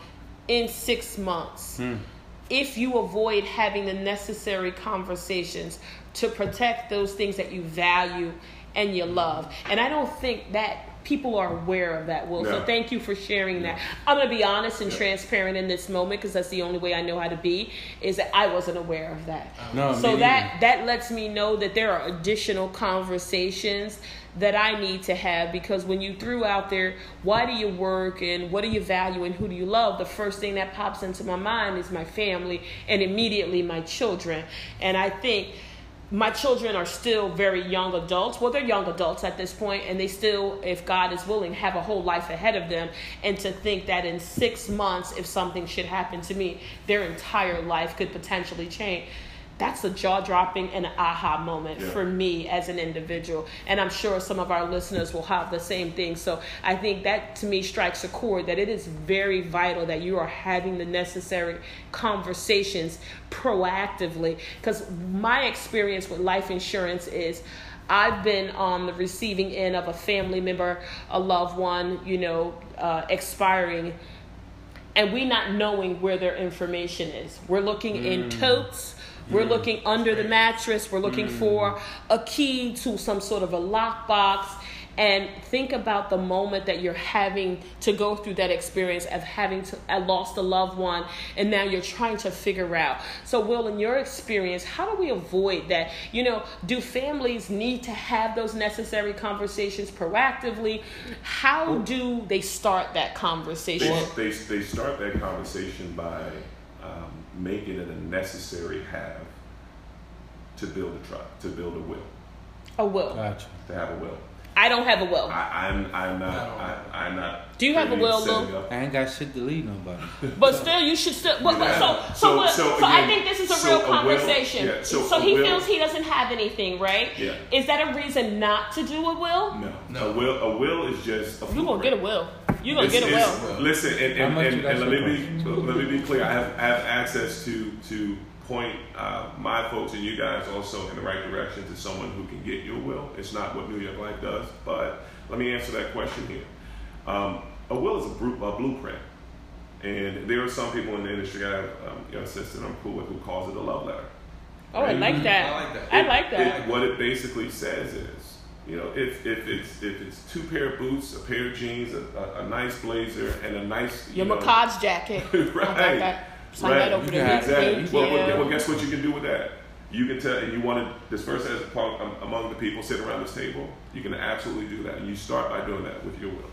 Speaker 2: in six months hmm. if you avoid having the necessary conversations to protect those things that you value and you love. And I don't think that people are aware of that, Will. So thank you for sharing that. I'm going to be honest and transparent in this moment because that's the only way I know how to be. Is that I wasn't aware of that.
Speaker 3: No,
Speaker 2: so
Speaker 3: me
Speaker 2: that that lets me know that there are additional conversations that I need to have because when you threw out there, why do you work and what do you value and who do you love? The first thing that pops into my mind is my family and immediately my children. And I think my children are still very young adults. Well, they're young adults at this point, and they still, if God is willing, have a whole life ahead of them. And to think that in six months, if something should happen to me, their entire life could potentially change. That's a jaw dropping and an aha moment
Speaker 4: Yeah.
Speaker 2: for me as an individual. And I'm sure some of our listeners will have the same thing. So I think that to me strikes a chord that it is very vital that you are having the necessary conversations proactively. Because my experience with life insurance is I've been on the receiving end of a family member, a loved one, you know, uh, expiring and we not knowing where their information is. We're looking in totes. We're looking under the mattress. We're looking for a key to some sort of a lockbox. And think about the moment that you're having to go through that experience of having to I lost a loved one, and now you're trying to figure out. So, Will, in your experience, how do we avoid that? You know, do families need to have those necessary conversations proactively? How do they start that conversation?
Speaker 4: They, they, they start that conversation by um, making it a necessary have to build a truck, to build a will,
Speaker 2: A will.
Speaker 3: Gotcha.
Speaker 4: to have a will.
Speaker 2: I don't have a will.
Speaker 4: I, I'm I'm not
Speaker 1: I don't
Speaker 4: I,
Speaker 1: know.
Speaker 4: I'm not.
Speaker 2: Do you have a will,
Speaker 4: setting
Speaker 2: Lou?
Speaker 3: I ain't got shit to leave nobody.
Speaker 2: But still, you should still. But, but, so, so,
Speaker 4: So-
Speaker 2: what,
Speaker 4: so
Speaker 2: so, I think this is a
Speaker 4: so
Speaker 2: real
Speaker 4: a
Speaker 2: conversation.
Speaker 4: yeah, so
Speaker 2: so he
Speaker 4: will-
Speaker 2: feels he doesn't have anything, right?
Speaker 4: Yeah.
Speaker 2: Is that a reason not to do a will?
Speaker 4: No,
Speaker 1: No.
Speaker 4: A will a will is just a
Speaker 2: You're gonna get a will. You're gonna
Speaker 4: It's-
Speaker 2: get a will.
Speaker 4: Listen, and,
Speaker 3: How
Speaker 4: and, and, and let me be let me be clear. I have, I have access to to point uh, my folks and you guys also in the right direction to someone who can get your will. It's not what New York Life does, but let me answer that question here. Um, a will is a, bru- a blueprint, and there are some people in the industry I have um, you know, assistant I'm cool with who calls it a love letter.
Speaker 2: Oh, I like that.
Speaker 1: I like that.
Speaker 2: I like that.
Speaker 4: It, what it basically says is, you know, if, if it's if it's two pair of boots, a pair of jeans, a, a, a nice blazer, and a nice
Speaker 2: Your
Speaker 4: you know,
Speaker 2: Mackage jacket. I got
Speaker 4: right,
Speaker 2: that. Sign
Speaker 4: right.
Speaker 2: that over
Speaker 3: You
Speaker 2: the
Speaker 3: can
Speaker 4: exactly. Well, well,
Speaker 2: Yeah.
Speaker 4: well, guess what you can do with that? You can tell, and you want to. disperse as has part um, among the people sitting around this table. You can absolutely do that, and you start by doing that with your will.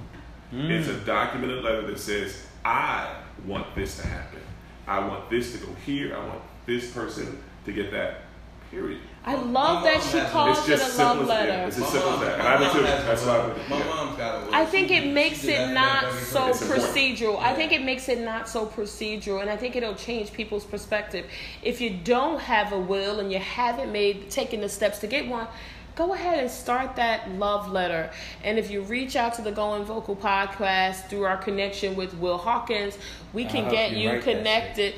Speaker 4: It's a documented letter that says, "I want this to happen. I want this to go here. I want this person to get that." Period.
Speaker 2: I love that she
Speaker 1: has-
Speaker 2: calls it a love
Speaker 4: simple as
Speaker 2: letter.
Speaker 4: It's as simple as that. And I do too. That's why. I
Speaker 1: My mom's got a.
Speaker 2: I think it makes it not so
Speaker 1: time.
Speaker 4: It's important.
Speaker 2: procedural. I think it makes it not so procedural, and I think it'll change people's perspective. If you don't have a will and you haven't made taken the steps to get one, go ahead and start that love letter. And if you reach out to the Going Vocal podcast through our connection with Will Hawkins, we can get
Speaker 3: you
Speaker 2: you
Speaker 3: that
Speaker 2: connected.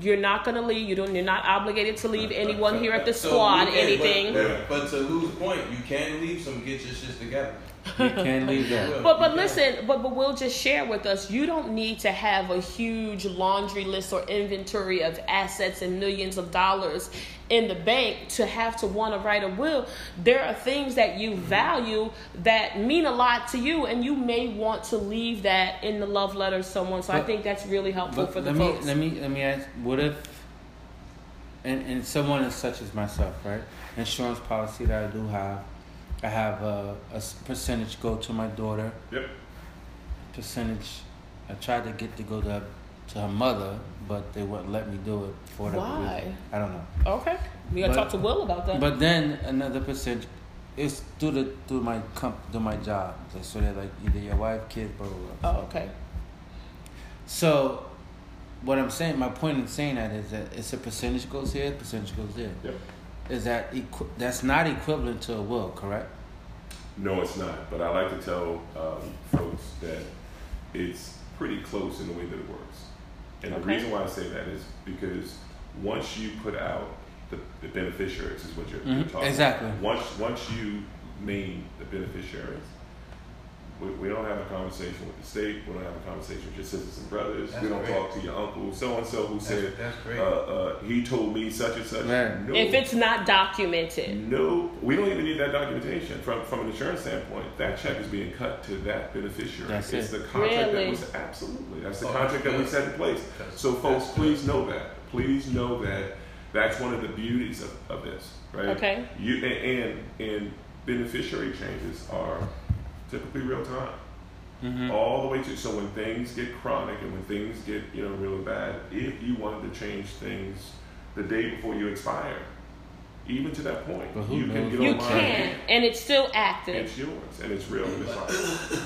Speaker 2: You're not gonna leave. You don't. You're not obligated to leave anyone here at the
Speaker 1: So
Speaker 2: squad
Speaker 1: can-
Speaker 2: anything.
Speaker 1: But, but, but to whose point, you can leave some, get your shit together.
Speaker 3: You can't leave that.
Speaker 2: But but listen, but but we'll just share with us. You don't need to have a huge laundry list or inventory of assets and millions of dollars in the bank to have to want to write a will. There are things that you mm-hmm. value that mean a lot to you, and you may want to leave that in the love letter to someone. So I think that's really helpful for the
Speaker 3: let me
Speaker 2: folks.
Speaker 3: let me let me ask: What if, and and someone as such as myself, right? Insurance policy that I do have, I have a percentage go to my daughter.
Speaker 4: Yep.
Speaker 3: Percentage, I tried to get to go to to her mother, but they wouldn't let me do it for whatever
Speaker 2: Why?
Speaker 3: reason. I don't know.
Speaker 2: okay, we gotta
Speaker 3: But-
Speaker 2: talk to Will about that.
Speaker 3: But then another percentage is through the through my comp through my job. So they're like either your wife, kids, blah blah blah.
Speaker 2: oh, okay.
Speaker 3: So, what I'm saying, my point in saying that is that it's a percentage goes here, percentage goes there.
Speaker 4: Yep.
Speaker 3: Is that equi- that's not equivalent to a will, correct?
Speaker 4: No, it's not. But I like to tell um, folks that it's pretty close in the way that it works. And the reason why I say that is because once you put out the, the beneficiaries, is what you're, you're
Speaker 3: Mhm,
Speaker 4: talking
Speaker 3: exactly.
Speaker 4: about. Once, once you name the beneficiaries, we, we don't have a conversation with the state. We don't have a conversation with your sisters and brothers.
Speaker 1: That's
Speaker 4: we don't
Speaker 1: great.
Speaker 4: talk to your uncle, so and so, who
Speaker 1: That's,
Speaker 4: said,
Speaker 1: that's great.
Speaker 4: uh, uh, he told me such and such.
Speaker 3: Right.
Speaker 4: No.
Speaker 2: If it's not documented,
Speaker 4: No, we don't even need that documentation from from an insurance standpoint. That check is being cut to that beneficiary.
Speaker 3: That's
Speaker 4: it's
Speaker 3: it.
Speaker 4: the contract
Speaker 2: Really?
Speaker 4: that was absolutely that's the
Speaker 1: Oh,
Speaker 4: contract that we set in place. So, folks, please know that. Please know that that's one of the beauties of, of this, right?
Speaker 2: Okay.
Speaker 4: You and, and and beneficiary changes are typically real time
Speaker 3: Mm-hmm.
Speaker 4: all the way to so when things get chronic and when things get you know really bad if you wanted to change things the day before you expire even to that point
Speaker 3: But who
Speaker 4: you can
Speaker 3: knows?
Speaker 4: get
Speaker 2: you
Speaker 4: online
Speaker 2: can, and it's still active.
Speaker 4: it's yours and it's real and it's like,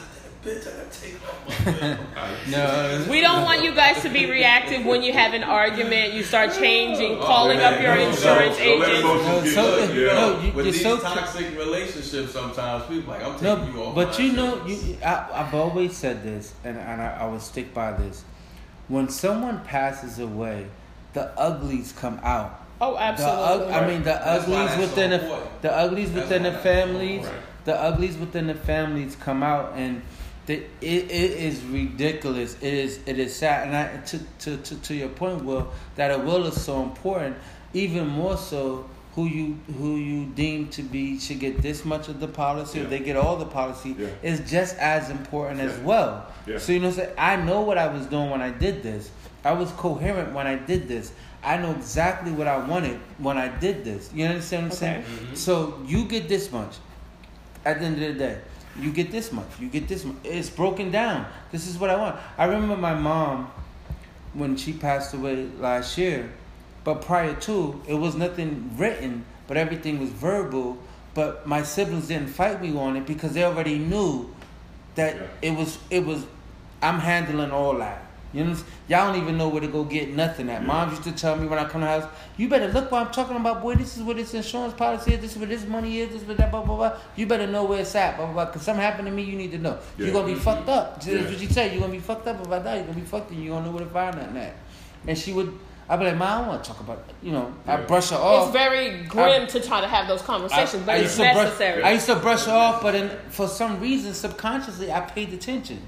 Speaker 1: Bitch, I gotta take off my
Speaker 3: No,
Speaker 2: We don't want you guys to be reactive when you have an argument. You start changing, oh, calling
Speaker 4: man,
Speaker 2: up your
Speaker 4: no, no,
Speaker 2: insurance
Speaker 4: don't
Speaker 2: agent.
Speaker 3: No, so-
Speaker 4: to
Speaker 1: Look,
Speaker 4: you.
Speaker 1: you
Speaker 4: Yeah.
Speaker 3: No, you-
Speaker 1: with
Speaker 3: you're
Speaker 1: these
Speaker 3: so-
Speaker 1: toxic relationships, sometimes people like, I'm taking
Speaker 3: no,
Speaker 1: you off.
Speaker 3: but
Speaker 1: my
Speaker 3: you know,
Speaker 1: insurance.
Speaker 3: you, I, I've always said this, and, and I, I will stick by this. When someone passes away, the uglies come out.
Speaker 2: Oh,
Speaker 3: The
Speaker 2: absolutely.
Speaker 3: ug- I mean, the
Speaker 1: That's why
Speaker 3: uglies
Speaker 1: that's so
Speaker 3: within the
Speaker 1: important.
Speaker 3: the uglies
Speaker 1: That's
Speaker 3: within the
Speaker 1: that's so
Speaker 3: families,
Speaker 4: important.
Speaker 3: the uglies within the families come out, and The, it, it is ridiculous. It is it is sad, and I to, to, to, to your point, Will, that a will is so important. Even more so, who you who you deem to be should get this much of the policy,
Speaker 4: Yeah.
Speaker 3: or they get all the policy,
Speaker 4: Yeah.
Speaker 3: is just as important as well.
Speaker 4: Yeah.
Speaker 3: So you know, so I know what I was doing when I did this. I was coherent when I did this. I know exactly what I wanted when I did this. You understand what I'm saying?
Speaker 2: Okay.
Speaker 3: So you get this much. At the end of the day, you get this much. You get this much. It's broken down. This is what I want. I remember my mom when she passed away last year, but prior to it was nothing written, but everything was verbal. But my siblings didn't fight me on it because they already knew that
Speaker 4: Yeah.
Speaker 3: it was it was I'm handling all that. You know, y'all don't even know where to go get nothing at. Mom used to tell me when I come to the house, you better look what I'm talking about, boy. This is what this insurance policy is. This is where this money is. This is what that, blah, blah, blah. You better know where it's at, blah, blah, blah. Because something happened to me, you need to know. You're going to be fucked up. That's
Speaker 4: Yeah.
Speaker 3: what she said. You're going to be fucked up if I die. You're going to be fucked and you don't know where to find nothing at. And she would, I'd be like, Mom, I don't want to talk about it. You know, I brush her off.
Speaker 2: It's very grim to try to have those conversations, but it's
Speaker 3: used to brush-
Speaker 2: necessary.
Speaker 3: I used to brush her off, but in, for some reason, subconsciously, I paid attention.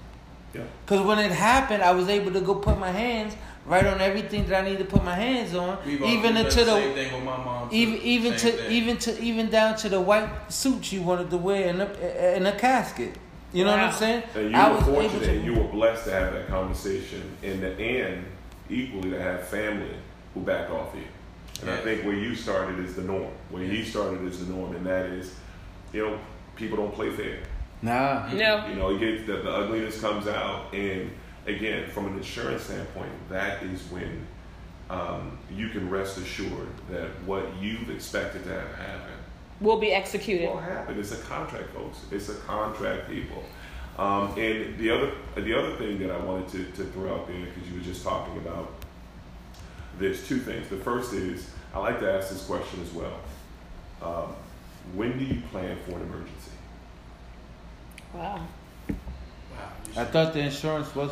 Speaker 4: Yeah.
Speaker 3: Because when it happened, I was able to go put my hands right on everything that I need to put my hands on,
Speaker 1: We've
Speaker 3: even
Speaker 1: we've
Speaker 3: into
Speaker 1: the
Speaker 3: the
Speaker 1: same thing with my mom.
Speaker 3: even even
Speaker 1: Same
Speaker 3: to
Speaker 1: thing.
Speaker 3: even to even down to the white suit you wanted to wear in a in a casket. You know what I'm saying?
Speaker 4: And you
Speaker 3: I
Speaker 4: were
Speaker 3: was able
Speaker 4: fortunate
Speaker 3: to-
Speaker 4: and you were blessed to have that conversation and, the, and equally to have family who back off you. And I think where you started is the norm. Where he started is the norm, and that is, you know, people don't play fair.
Speaker 3: Nah.
Speaker 2: no.
Speaker 4: You know, you get the, the ugliness comes out, and again, from an insurance standpoint, that is when um, you can rest assured that what you've expected to have happen
Speaker 2: Will be executed.
Speaker 4: will happen. It's a contract, folks. It's a contract, people. Um, and the other the other thing that I wanted to, to throw out there because you were just talking about there's two things. The first is I like to ask this question as well. Um, when do you plan for an emergency?
Speaker 2: Wow.
Speaker 1: Wow,
Speaker 3: I thought the insurance was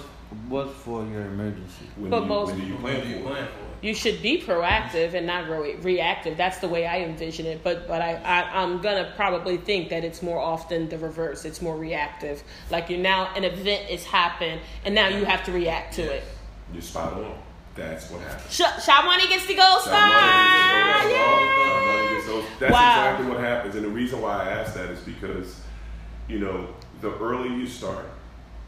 Speaker 3: was for your emergency.
Speaker 4: When
Speaker 2: But
Speaker 4: you,
Speaker 2: most-
Speaker 4: when you plan
Speaker 1: you plan for it?
Speaker 2: You should be proactive and not re- reactive. That's the way I envision it. But but I, I I'm gonna probably think that it's more often the reverse. It's more reactive. Like you're now an event is happened and now you have to react to it.
Speaker 4: You're spot on. That's what happens.
Speaker 2: Sh- Shawani gets the gold star.
Speaker 4: Somebody gets those-
Speaker 2: Yay!
Speaker 4: somebody gets those- That's
Speaker 2: Wow.
Speaker 4: exactly what happens. And the reason why I ask that is because, you know, the earlier you start,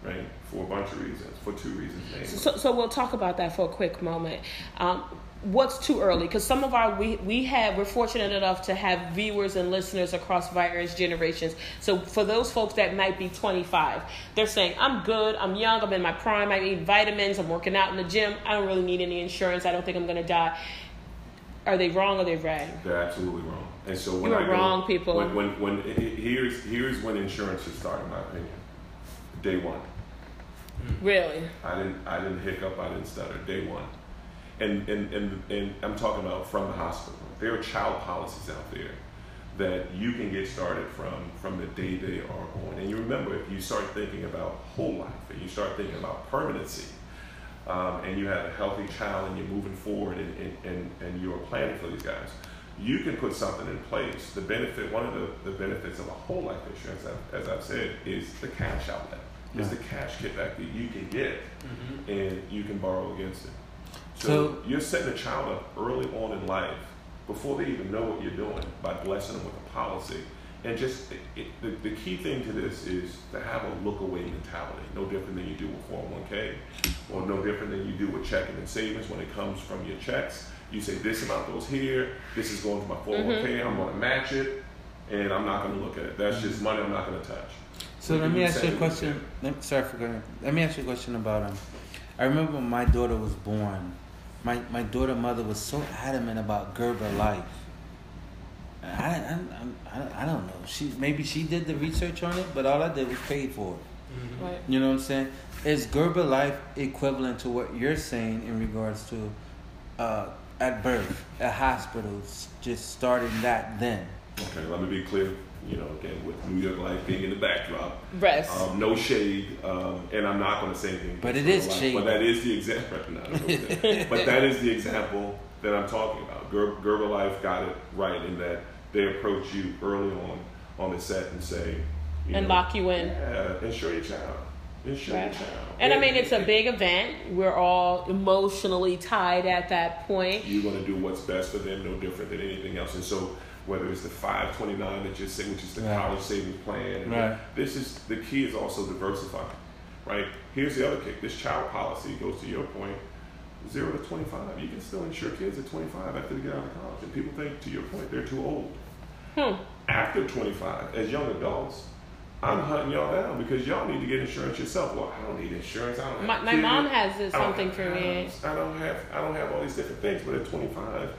Speaker 4: right, for a bunch of reasons, for two reasons mainly.
Speaker 2: So, so we'll talk about that for a quick moment. Um, what's too early? Because some of our we we have we're fortunate enough to have viewers and listeners across various generations. So for those folks that might be 25, they're saying I'm good, I'm young, I'm in my prime, I need vitamins, I'm working out in the gym, I don't really need any insurance, I don't think I'm gonna die. Are they wrong or are they right?
Speaker 4: They're absolutely wrong. And so when
Speaker 2: You are
Speaker 4: I go,
Speaker 2: wrong, people.
Speaker 4: When, when, when he- he- here's here's when insurance should start, in my opinion. Day one.
Speaker 2: Really?
Speaker 4: I didn't I didn't hiccup, I didn't stutter. Day one. And and, and and I'm talking about from the hospital. There are child policies out there that you can get started from from the day they are born. And you remember if you start thinking about whole life and you start thinking about permanency, um, and you have a healthy child and you're moving forward and, and, and, and you're planning for these guys, you can put something in place. The benefit, one of the, the benefits of a whole life insurance, as I've said, is the cash outlet. It's the cash kickback that you can get mm-hmm. and you can borrow against it. So,
Speaker 3: So-
Speaker 4: you're setting a child up early on in life before they even know what you're doing by blessing them with a policy. And just it, it, the, the key thing to this is to have a look away mentality, no different than you do with 401k or no different than you do with checking and savings when it comes from your checks. You say this amount goes here, this is going to my 401k, I'm going to match it, and I'm not going to look at it. That's just money I'm not going to touch.
Speaker 3: So let me ask you a question. Let, sorry for going. Let me ask you a question about um. I remember when my daughter was born. My my daughter mother was so adamant about Gerber Life. I, I, I, I don't know. She maybe she did the research on it, but all I did was pay for it.
Speaker 2: Right.
Speaker 3: You know what I'm saying? Is Gerber Life equivalent to what you're saying in regards to uh, at birth, at hospitals, just starting that then?
Speaker 4: Okay, let me be clear. You know, again, with New York Life being in the backdrop,
Speaker 2: Rest.
Speaker 4: um, no shade, um, and I'm not going to say anything.
Speaker 3: But it
Speaker 4: against Life,
Speaker 3: shade.
Speaker 4: But that is the example. But that is the example that I'm talking about. Ger- Gerber Life got it right in that they approach you early on on the set and say, you
Speaker 2: and
Speaker 4: know,
Speaker 2: lock you in.
Speaker 4: Yeah, insure your child. Insure
Speaker 2: Right.
Speaker 4: your child.
Speaker 2: And I mean, it's a big event. We're all emotionally tied at that point.
Speaker 4: You're going to do what's best for them, no different than anything else. And so, whether it's the 529 that you're saying, which is the
Speaker 3: Right.
Speaker 4: college savings plan,
Speaker 3: Right.
Speaker 4: this is the key is also diversifying, right? Here's the other kick: this child policy goes to your point, zero to 25. You can still insure kids at 25 after they get out of college, and people think, to your point, they're too old.
Speaker 2: Hmm.
Speaker 4: After 25, as young adults. I'm hunting y'all down because y'all need to get insurance yourself. Well, I don't need insurance. I don't have
Speaker 2: My, my mom has this something for me.
Speaker 4: I don't have I don't have all these different things. But at 25,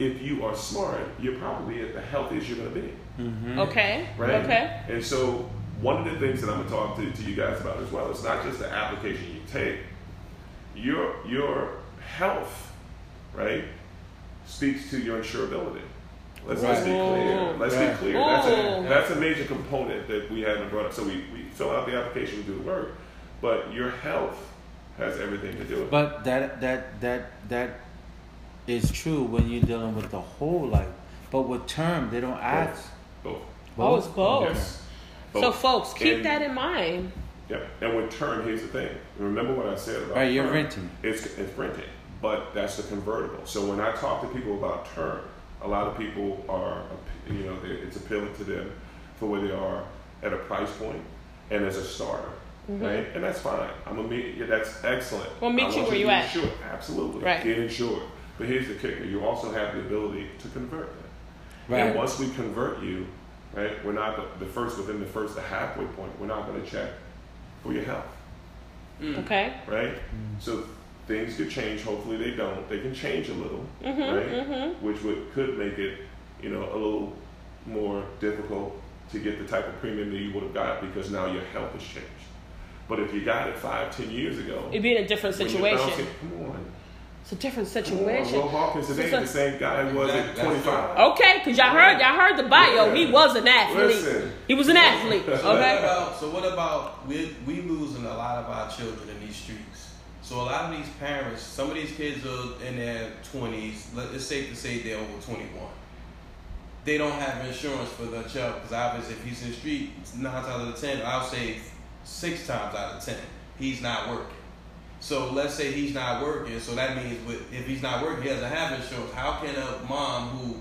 Speaker 4: if you are smart, you're probably at the healthiest you're going to be,
Speaker 3: Mm-hmm.
Speaker 2: Okay.
Speaker 4: right?
Speaker 2: Okay.
Speaker 4: And so one of the things that I'm going to talk to, to you guys about as well, it's not just the application you take. Your your health, right, speaks to your insurability. Let's, let's be clear. Let's
Speaker 3: Right.
Speaker 4: be clear. That's a, that's a major component that we haven't brought up. So we, we fill out the application, we do the work, but your health has everything to do with it.
Speaker 3: But that that that that is true when you're dealing with the whole life. But with term, they don't ask.
Speaker 4: Both.
Speaker 2: Oh, it's both.
Speaker 4: Yes.
Speaker 2: So, folks, keep
Speaker 4: And-
Speaker 2: that in mind.
Speaker 4: Yeah, and with term, here's the thing. Remember what I said about
Speaker 3: Right, you're
Speaker 4: term?
Speaker 3: renting.
Speaker 4: It's it's renting, but that's the convertible. So when I talk to people about term, a lot of people are, you know, it's appealing to them for where they are at a price point and as a starter, mm-hmm. right? And that's fine. I'm gonna meet. Yeah, that's excellent.
Speaker 2: We'll meet you where
Speaker 4: to
Speaker 2: you
Speaker 4: be
Speaker 2: at.
Speaker 4: Insured. Absolutely.
Speaker 2: Right.
Speaker 4: Get insured. But here's the kicker: you also have the ability to convert that.
Speaker 3: Right.
Speaker 4: And once we convert you, right, we're not the, the first within the first the halfway point. We're not going to check for your health,
Speaker 2: Okay.
Speaker 4: right? Mm. So things could change. Hopefully they don't. They can change a little,
Speaker 2: Mm-hmm,
Speaker 4: right? Which would could make it, you know, a little more difficult to get the type of premium that you would have got because now your health has changed. But if you got it five, ten years ago,
Speaker 2: It'd be in a different situation.
Speaker 4: bouncing- come on,
Speaker 2: It's a different
Speaker 4: come on.
Speaker 2: situation.
Speaker 4: Will Hawkins today
Speaker 2: So-
Speaker 4: the same guy he was at 25.
Speaker 2: Okay, because y'all heard y'all heard the bio. He was an athlete.
Speaker 4: Listen.
Speaker 2: He was an athlete.
Speaker 1: So what
Speaker 2: Okay.
Speaker 1: about so what about we we losing a lot of our children in these streets. So a lot of these parents, some of these kids are in their twenties. It's safe to say they're over twenty one. They don't have insurance for their child because obviously if he's in the street, nine times out of ten, I'll say six times out of ten, he's not working. So let's say he's not working. So that means if he's not working, he doesn't have insurance. How can a mom who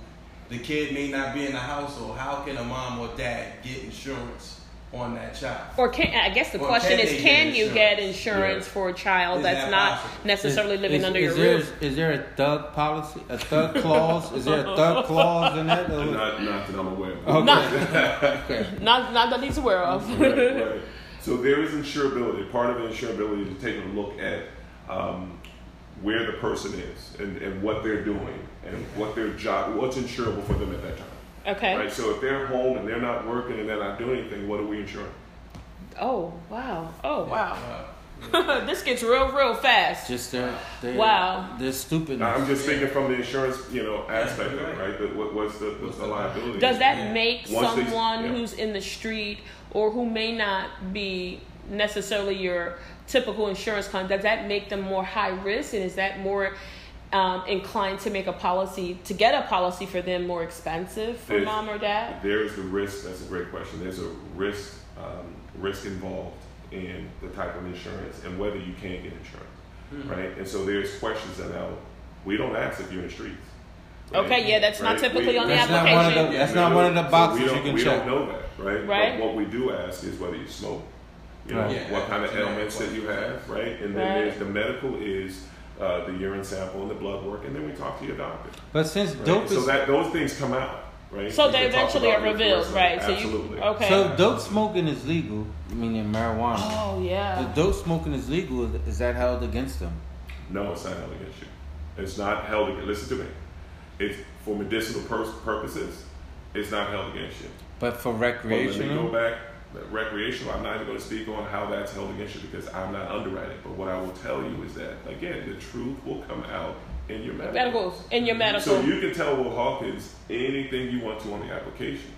Speaker 1: the kid may not be in the household, how can a mom or dad get insurance on that child?
Speaker 2: Or can I guess the
Speaker 1: Or
Speaker 2: question
Speaker 1: can
Speaker 2: is, can
Speaker 1: get
Speaker 2: you get insurance
Speaker 4: Yeah.
Speaker 2: for a child
Speaker 1: Is
Speaker 2: that's
Speaker 1: that
Speaker 2: not
Speaker 1: possible?
Speaker 2: necessarily living
Speaker 3: Is-
Speaker 2: under
Speaker 3: is
Speaker 2: your
Speaker 3: there,
Speaker 2: roof?
Speaker 3: Is there a thug policy, a thug clause? Is there a thug clause in that? Or-
Speaker 4: Not, not that I'm aware of.
Speaker 3: Okay.
Speaker 2: Not, not, not that he's aware of.
Speaker 4: right, right. So there is insurability. Part of the insurability is taking a look at um, where the person is and, and what they're doing and what their job, what's insurable for them at that time.
Speaker 2: Okay.
Speaker 4: Right. So if they're home and they're not working and they're not doing anything, what are we insuring?
Speaker 2: Oh wow. Oh wow.
Speaker 1: Wow.
Speaker 2: this gets real, real fast.
Speaker 3: Just uh, their, their
Speaker 2: Wow.
Speaker 3: their stupidness.
Speaker 4: Now, I'm just thinking from the insurance, you know, aspect of it,
Speaker 1: right.
Speaker 4: right? But what, what's the what's the liability?
Speaker 2: Does that
Speaker 1: Yeah.
Speaker 2: make
Speaker 4: Once they-
Speaker 2: someone
Speaker 4: yeah.
Speaker 2: who's in the street or who may not be necessarily your typical insurance client, does that make them more high risk and is that more um, inclined to make a policy, to get a policy for them more expensive for
Speaker 4: There's-
Speaker 2: mom or dad?
Speaker 4: There's the risk. That's a great question. There's a risk um, risk involved in the type of insurance and whether you can get insurance, right? And so there's questions that now we don't ask if you're in the streets. right?
Speaker 2: Okay, yeah, that's not typically
Speaker 4: We-
Speaker 2: on the
Speaker 3: that's not one of
Speaker 2: application.
Speaker 3: the, that's not one of the
Speaker 4: So
Speaker 3: boxes
Speaker 4: we
Speaker 3: you
Speaker 4: don't,
Speaker 3: can
Speaker 4: we
Speaker 3: check.
Speaker 4: don't know that, right?
Speaker 2: Right.
Speaker 4: But what we do ask is whether you smoke, you know,
Speaker 1: Yeah,
Speaker 4: what kind of ailments that you have, right? And then
Speaker 2: Right.
Speaker 4: there's the medical is uh, the urine sample and the blood work, and then we talk to your doctor.
Speaker 3: But since
Speaker 4: Right?
Speaker 3: dope
Speaker 4: so
Speaker 3: is
Speaker 4: that those things come out, right?
Speaker 2: So
Speaker 4: We
Speaker 2: they eventually are revealed,
Speaker 4: first,
Speaker 2: right? So you
Speaker 4: Absolutely.
Speaker 2: okay?
Speaker 3: so dope smoking is legal, meaning marijuana.
Speaker 2: oh yeah.
Speaker 3: If dope smoking is legal, is that held against them?
Speaker 4: No, it's not held against you. It's not held against. Listen to me. It's for medicinal pur- purposes. It's not held against you.
Speaker 3: But for
Speaker 4: But let me go back. Recreational. I'm not even going to speak on how that's held against you because I'm not underwriting. But what I will tell you is that again, the truth will come out in your medical.
Speaker 2: Medicals in your medical.
Speaker 4: So you can tell Will Hawkins anything you want to on the application.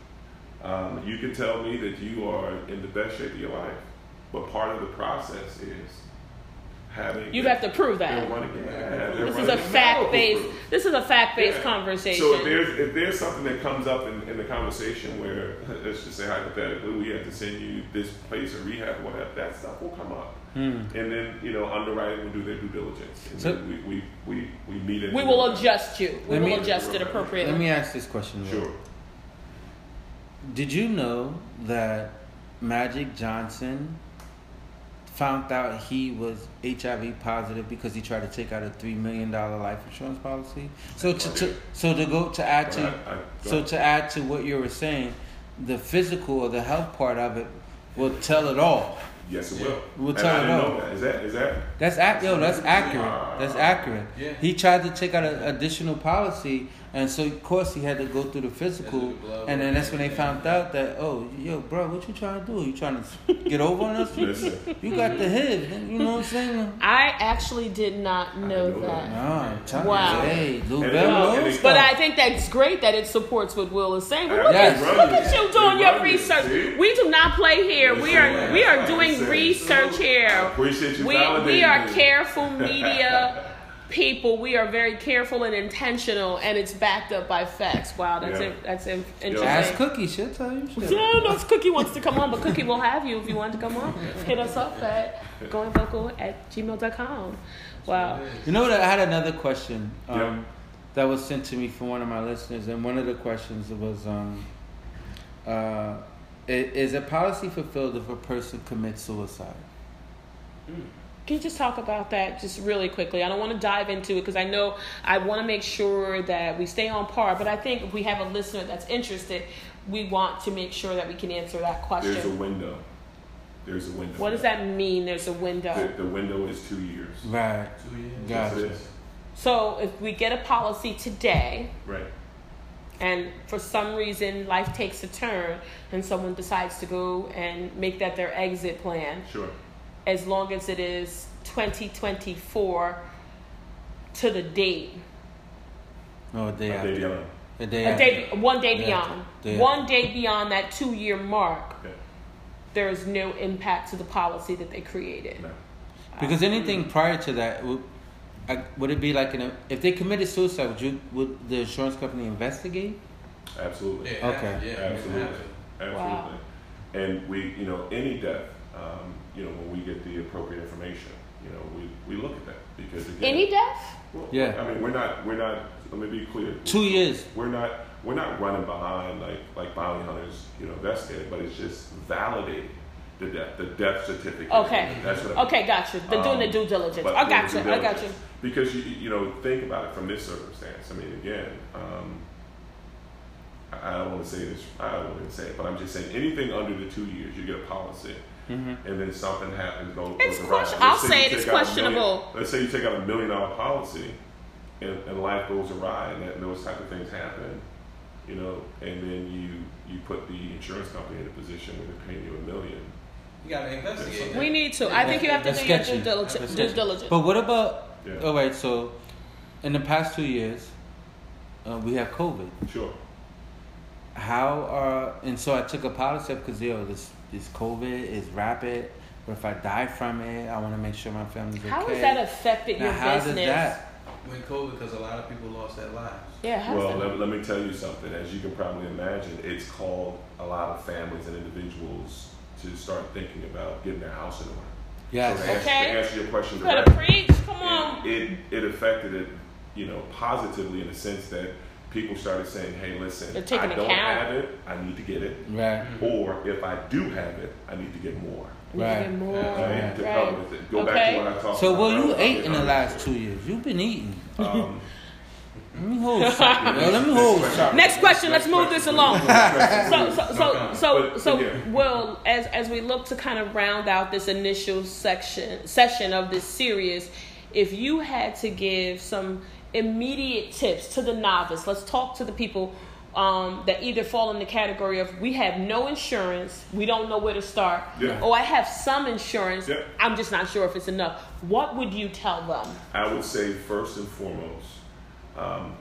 Speaker 4: Um, you can tell me that you are in the best shape of your life, but part of the process is.
Speaker 2: You have to prove
Speaker 4: They're
Speaker 2: that.
Speaker 4: running, yeah, they're
Speaker 2: This is
Speaker 4: running
Speaker 2: a fact based. this is a fact based conversation.
Speaker 4: So if there's if there's something that comes up in, in the conversation where let's just say hypothetically we have to send you this place or rehab or whatever, that stuff will come up. Hmm. And then you know underwriting will do their due diligence. And
Speaker 3: So-
Speaker 4: we, we, we, we meet it.
Speaker 2: we will adjust you. We
Speaker 3: Let
Speaker 2: will
Speaker 3: me-
Speaker 2: adjust it appropriately.
Speaker 3: Let me ask this question. Will.
Speaker 4: Sure.
Speaker 3: Did you know that Magic Johnson found out he was HIV positive because he tried to take out a three million dollar life insurance policy? So to, to so to go to add to
Speaker 4: I- I-
Speaker 3: so to add to what you were saying, the physical or the health part of it will tell it all.
Speaker 4: Yes, it will.
Speaker 3: We'll
Speaker 4: and
Speaker 3: tell
Speaker 4: I
Speaker 3: it
Speaker 4: didn't
Speaker 3: all.
Speaker 4: know that. Is that is that?
Speaker 3: That's ac- yo, that's accurate. That's ah. accurate.
Speaker 1: Yeah.
Speaker 3: He tried to take out an additional policy, and so of course he had to go through the physical,
Speaker 1: the
Speaker 3: and then that's when they
Speaker 1: was.
Speaker 3: found out that oh, yo, bro, what you trying to do? You trying to get over on us? You got the hip, you know what I'm saying?
Speaker 2: I actually did not know
Speaker 4: know
Speaker 2: that.
Speaker 3: Nah, I'm telling
Speaker 2: Wow.
Speaker 3: you, hey, Lou
Speaker 4: And
Speaker 3: Bell knows
Speaker 4: and then-
Speaker 3: stuff.
Speaker 2: But I think that's great that it supports what Will is saying. But look,
Speaker 3: Yes.
Speaker 2: at, look at you doing your research.
Speaker 4: see?
Speaker 2: We do not play here. We are we are doing research here.
Speaker 4: Appreciate you
Speaker 2: We we are careful media people. We are very careful and intentional, and it's backed up by facts. Wow, that's
Speaker 4: Yeah.
Speaker 2: it. That's in-
Speaker 3: Ask. Cookie, she'll tell you shit.
Speaker 2: Yeah, no, Cookie wants to come on, but Cookie will have you if you want to come on. Hit us up at goingvocal at gmail.com. Wow.
Speaker 3: You know what? I had another question um,
Speaker 4: Yeah.
Speaker 3: that was sent to me from one of my listeners, and one of the questions was, um, uh, "Is a policy fulfilled if a person commits suicide?"
Speaker 2: Can you just talk about that just really quickly? I don't want to dive into it because I know I want to make sure that we stay on par. But I think if we have a listener that's interested, we want to make sure that we can answer that question.
Speaker 4: There's a window. There's a window.
Speaker 2: what does that mean? There's a window.
Speaker 4: The, the window is two years.
Speaker 3: Right.
Speaker 1: Two years.
Speaker 3: Got
Speaker 4: That's
Speaker 3: it.
Speaker 4: it.
Speaker 2: So if we get a policy today,
Speaker 4: Right.
Speaker 2: and for some reason life takes a turn, and someone decides to go and make that their exit plan,
Speaker 4: Sure.
Speaker 2: As long as it is 2024 to the date,
Speaker 3: No, a day
Speaker 4: A
Speaker 3: after.
Speaker 4: day beyond.
Speaker 3: A day
Speaker 2: a
Speaker 3: after.
Speaker 2: day, one day
Speaker 3: Day
Speaker 2: beyond.
Speaker 3: Day
Speaker 2: one day beyond that two-year mark,
Speaker 4: Okay.
Speaker 2: there is no impact to the policy that they created.
Speaker 4: No.
Speaker 3: Because anything prior to that, would, I, would it be like an, if they committed suicide? Would you would the insurance company investigate?
Speaker 4: Absolutely.
Speaker 1: Yeah,
Speaker 3: Okay.
Speaker 1: Yeah,
Speaker 4: Absolutely.
Speaker 1: have.
Speaker 4: Absolutely.
Speaker 2: Wow.
Speaker 4: And we, you know, any death, um, you know, when we get the appropriate information, you know, we, we look at that because again,
Speaker 2: Any death?
Speaker 4: Well,
Speaker 3: Yeah.
Speaker 4: I mean, we're not, we're not. Let me be clear.
Speaker 3: Two years.
Speaker 4: We're not, we're not running behind like like bounty hunters, you know, investigating, but it's just validating the death, the death certificate.
Speaker 2: Okay.
Speaker 4: That's what. I mean.
Speaker 2: Okay, gotcha. They're doing the
Speaker 4: Um,
Speaker 2: due diligence. I
Speaker 4: doing
Speaker 2: got you. I got you.
Speaker 4: Because you you know think about it from this circumstance. I mean, again, um, I I don't want to say this. I don't want to say it, but I'm just saying anything under the two years, you get a policy, and then something happens. Goes,
Speaker 2: It's
Speaker 4: goes awry.
Speaker 2: question-
Speaker 4: Let's
Speaker 2: I'll
Speaker 4: say you
Speaker 2: say it is
Speaker 4: take out a million-
Speaker 2: questionable.
Speaker 4: let's say you take out a million dollar policy, and, and life goes awry, and, that, and those type of things happen. You know, and then you you put the insurance company in a position where they're paying you a million.
Speaker 1: You gotta investigate.
Speaker 2: We need to. I think you have to do your due diligence. Due diligence.
Speaker 3: But what about?
Speaker 4: Yeah.
Speaker 3: All right. So, in the past two years, uh, we have COVID.
Speaker 4: Sure.
Speaker 3: How are and so I took a policy up because yo, this this COVID is rapid. But if I die from it, I want to make sure my family's okay.
Speaker 2: How has that affected
Speaker 3: now,
Speaker 2: your
Speaker 3: how
Speaker 2: business?
Speaker 3: does that?
Speaker 1: When COVID, because a lot of people lost their lives.
Speaker 2: Yeah, how's
Speaker 4: Well,
Speaker 2: that?
Speaker 4: let, let me tell you something. As you can probably imagine, it's called a lot of families and individuals to start thinking about getting their house in order.
Speaker 3: Yes.
Speaker 4: So to answer,
Speaker 2: Okay.
Speaker 4: to answer your question
Speaker 2: you better
Speaker 4: directly,
Speaker 2: preach. Come on.
Speaker 4: it, it, it affected it, you know, positively in the sense that people started saying, hey, listen, I don't
Speaker 2: account.
Speaker 4: have it, I need to get it.
Speaker 3: Right.
Speaker 4: Or if I do have it, I need to get more.
Speaker 2: We to
Speaker 3: Right.
Speaker 2: get more.
Speaker 4: Right? To
Speaker 2: Right.
Speaker 4: cover with it. Go back
Speaker 2: Okay.
Speaker 4: to what I talked
Speaker 3: So,
Speaker 4: about.
Speaker 3: well, you ate in the last two years. You've been eating.
Speaker 4: Um,
Speaker 3: Let me hold something. Let me hold something.
Speaker 2: Next question. Let's move this along. So, so, so,
Speaker 1: Okay.
Speaker 2: so,
Speaker 4: But,
Speaker 2: so,
Speaker 4: yeah.
Speaker 2: Will, as as we look to kind of round out this initial section session of this series, if you had to give some immediate tips to the novice, let's talk to the people um, that either fall in the category of we have no insurance, we don't know where to start,
Speaker 4: Yeah.
Speaker 2: or I have some insurance,
Speaker 4: Yeah.
Speaker 2: I'm just not sure if it's enough. What would you tell them?
Speaker 4: I would say first and foremost, um,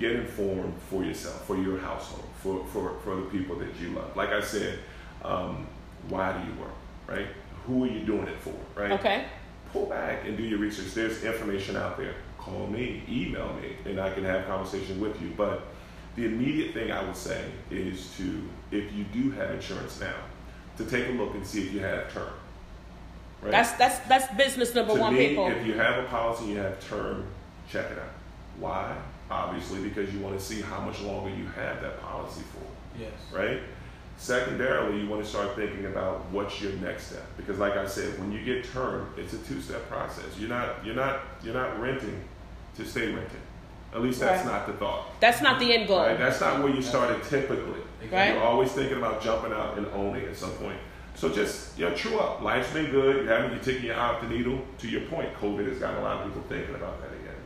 Speaker 4: get informed for yourself, for your household, for, for, for the people that you love. Like I said, um, why do you work, right? Who are you doing it for, right?
Speaker 2: Okay.
Speaker 4: Pull back and do your research. There's information out there. Call me, email me, and I can have conversation with you. But the immediate thing I would say is to, if you do have insurance now, to take a look and see if you have term. Right?
Speaker 2: That's that's that's business number
Speaker 4: to
Speaker 2: one,
Speaker 4: me,
Speaker 2: people.
Speaker 4: if you have a policy and you have term, check it out. Why? Obviously, because you want to see how much longer you have that policy for
Speaker 1: Yes.
Speaker 4: right? Secondarily, you want to start thinking about what's your next step because, like I said, when you get term, it's a two-step process. You're not you're not you're not renting to stay renting. At least that's
Speaker 2: Right.
Speaker 4: not the thought.
Speaker 2: That's not the end goal.
Speaker 4: Right? That's not where you started typically.
Speaker 2: Right.
Speaker 4: You're always thinking about jumping out and owning at some point. So just you know, true up. Life's been good. You haven't you're taking your eye off the needle. To your point, COVID has got a lot of people thinking about that again.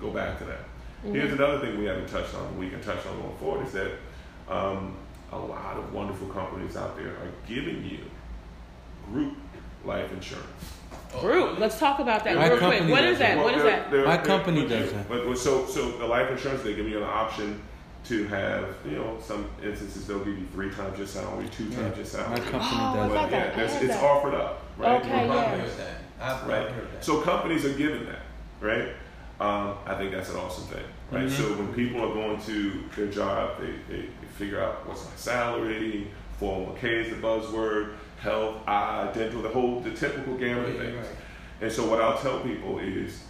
Speaker 4: Go back to that. Here's another thing we haven't touched on. We can touch on going forward is that um, a lot of wonderful companies out there are giving you group life insurance.
Speaker 2: Group. Let's talk about that
Speaker 3: My
Speaker 2: real quick.
Speaker 3: What is
Speaker 2: What
Speaker 3: does
Speaker 2: is that?
Speaker 3: it.
Speaker 2: What is
Speaker 4: they're-
Speaker 2: that?
Speaker 4: they're-
Speaker 3: My
Speaker 4: they're-
Speaker 3: company does that.
Speaker 4: But, but so so the life insurance they give you an option to have you know some instances they'll give you three times your salary, two
Speaker 3: Yeah.
Speaker 4: times your salary.
Speaker 3: My company
Speaker 2: Oh,
Speaker 3: does
Speaker 4: But
Speaker 2: thought
Speaker 3: that.
Speaker 4: yeah, that's, it's
Speaker 2: that.
Speaker 4: offered up, right?
Speaker 2: Okay, yeah.
Speaker 1: I've
Speaker 4: right.
Speaker 1: heard that. I've, I've
Speaker 4: Right.
Speaker 1: heard that.
Speaker 4: So companies are giving that, right? Um, I think that's an awesome thing, right? So when people are going to their job, they, they, they figure out what's my salary, 401k is the buzzword, health, eye, dental, the whole, the typical gamut of things.
Speaker 1: right.
Speaker 4: And so what I'll tell people is,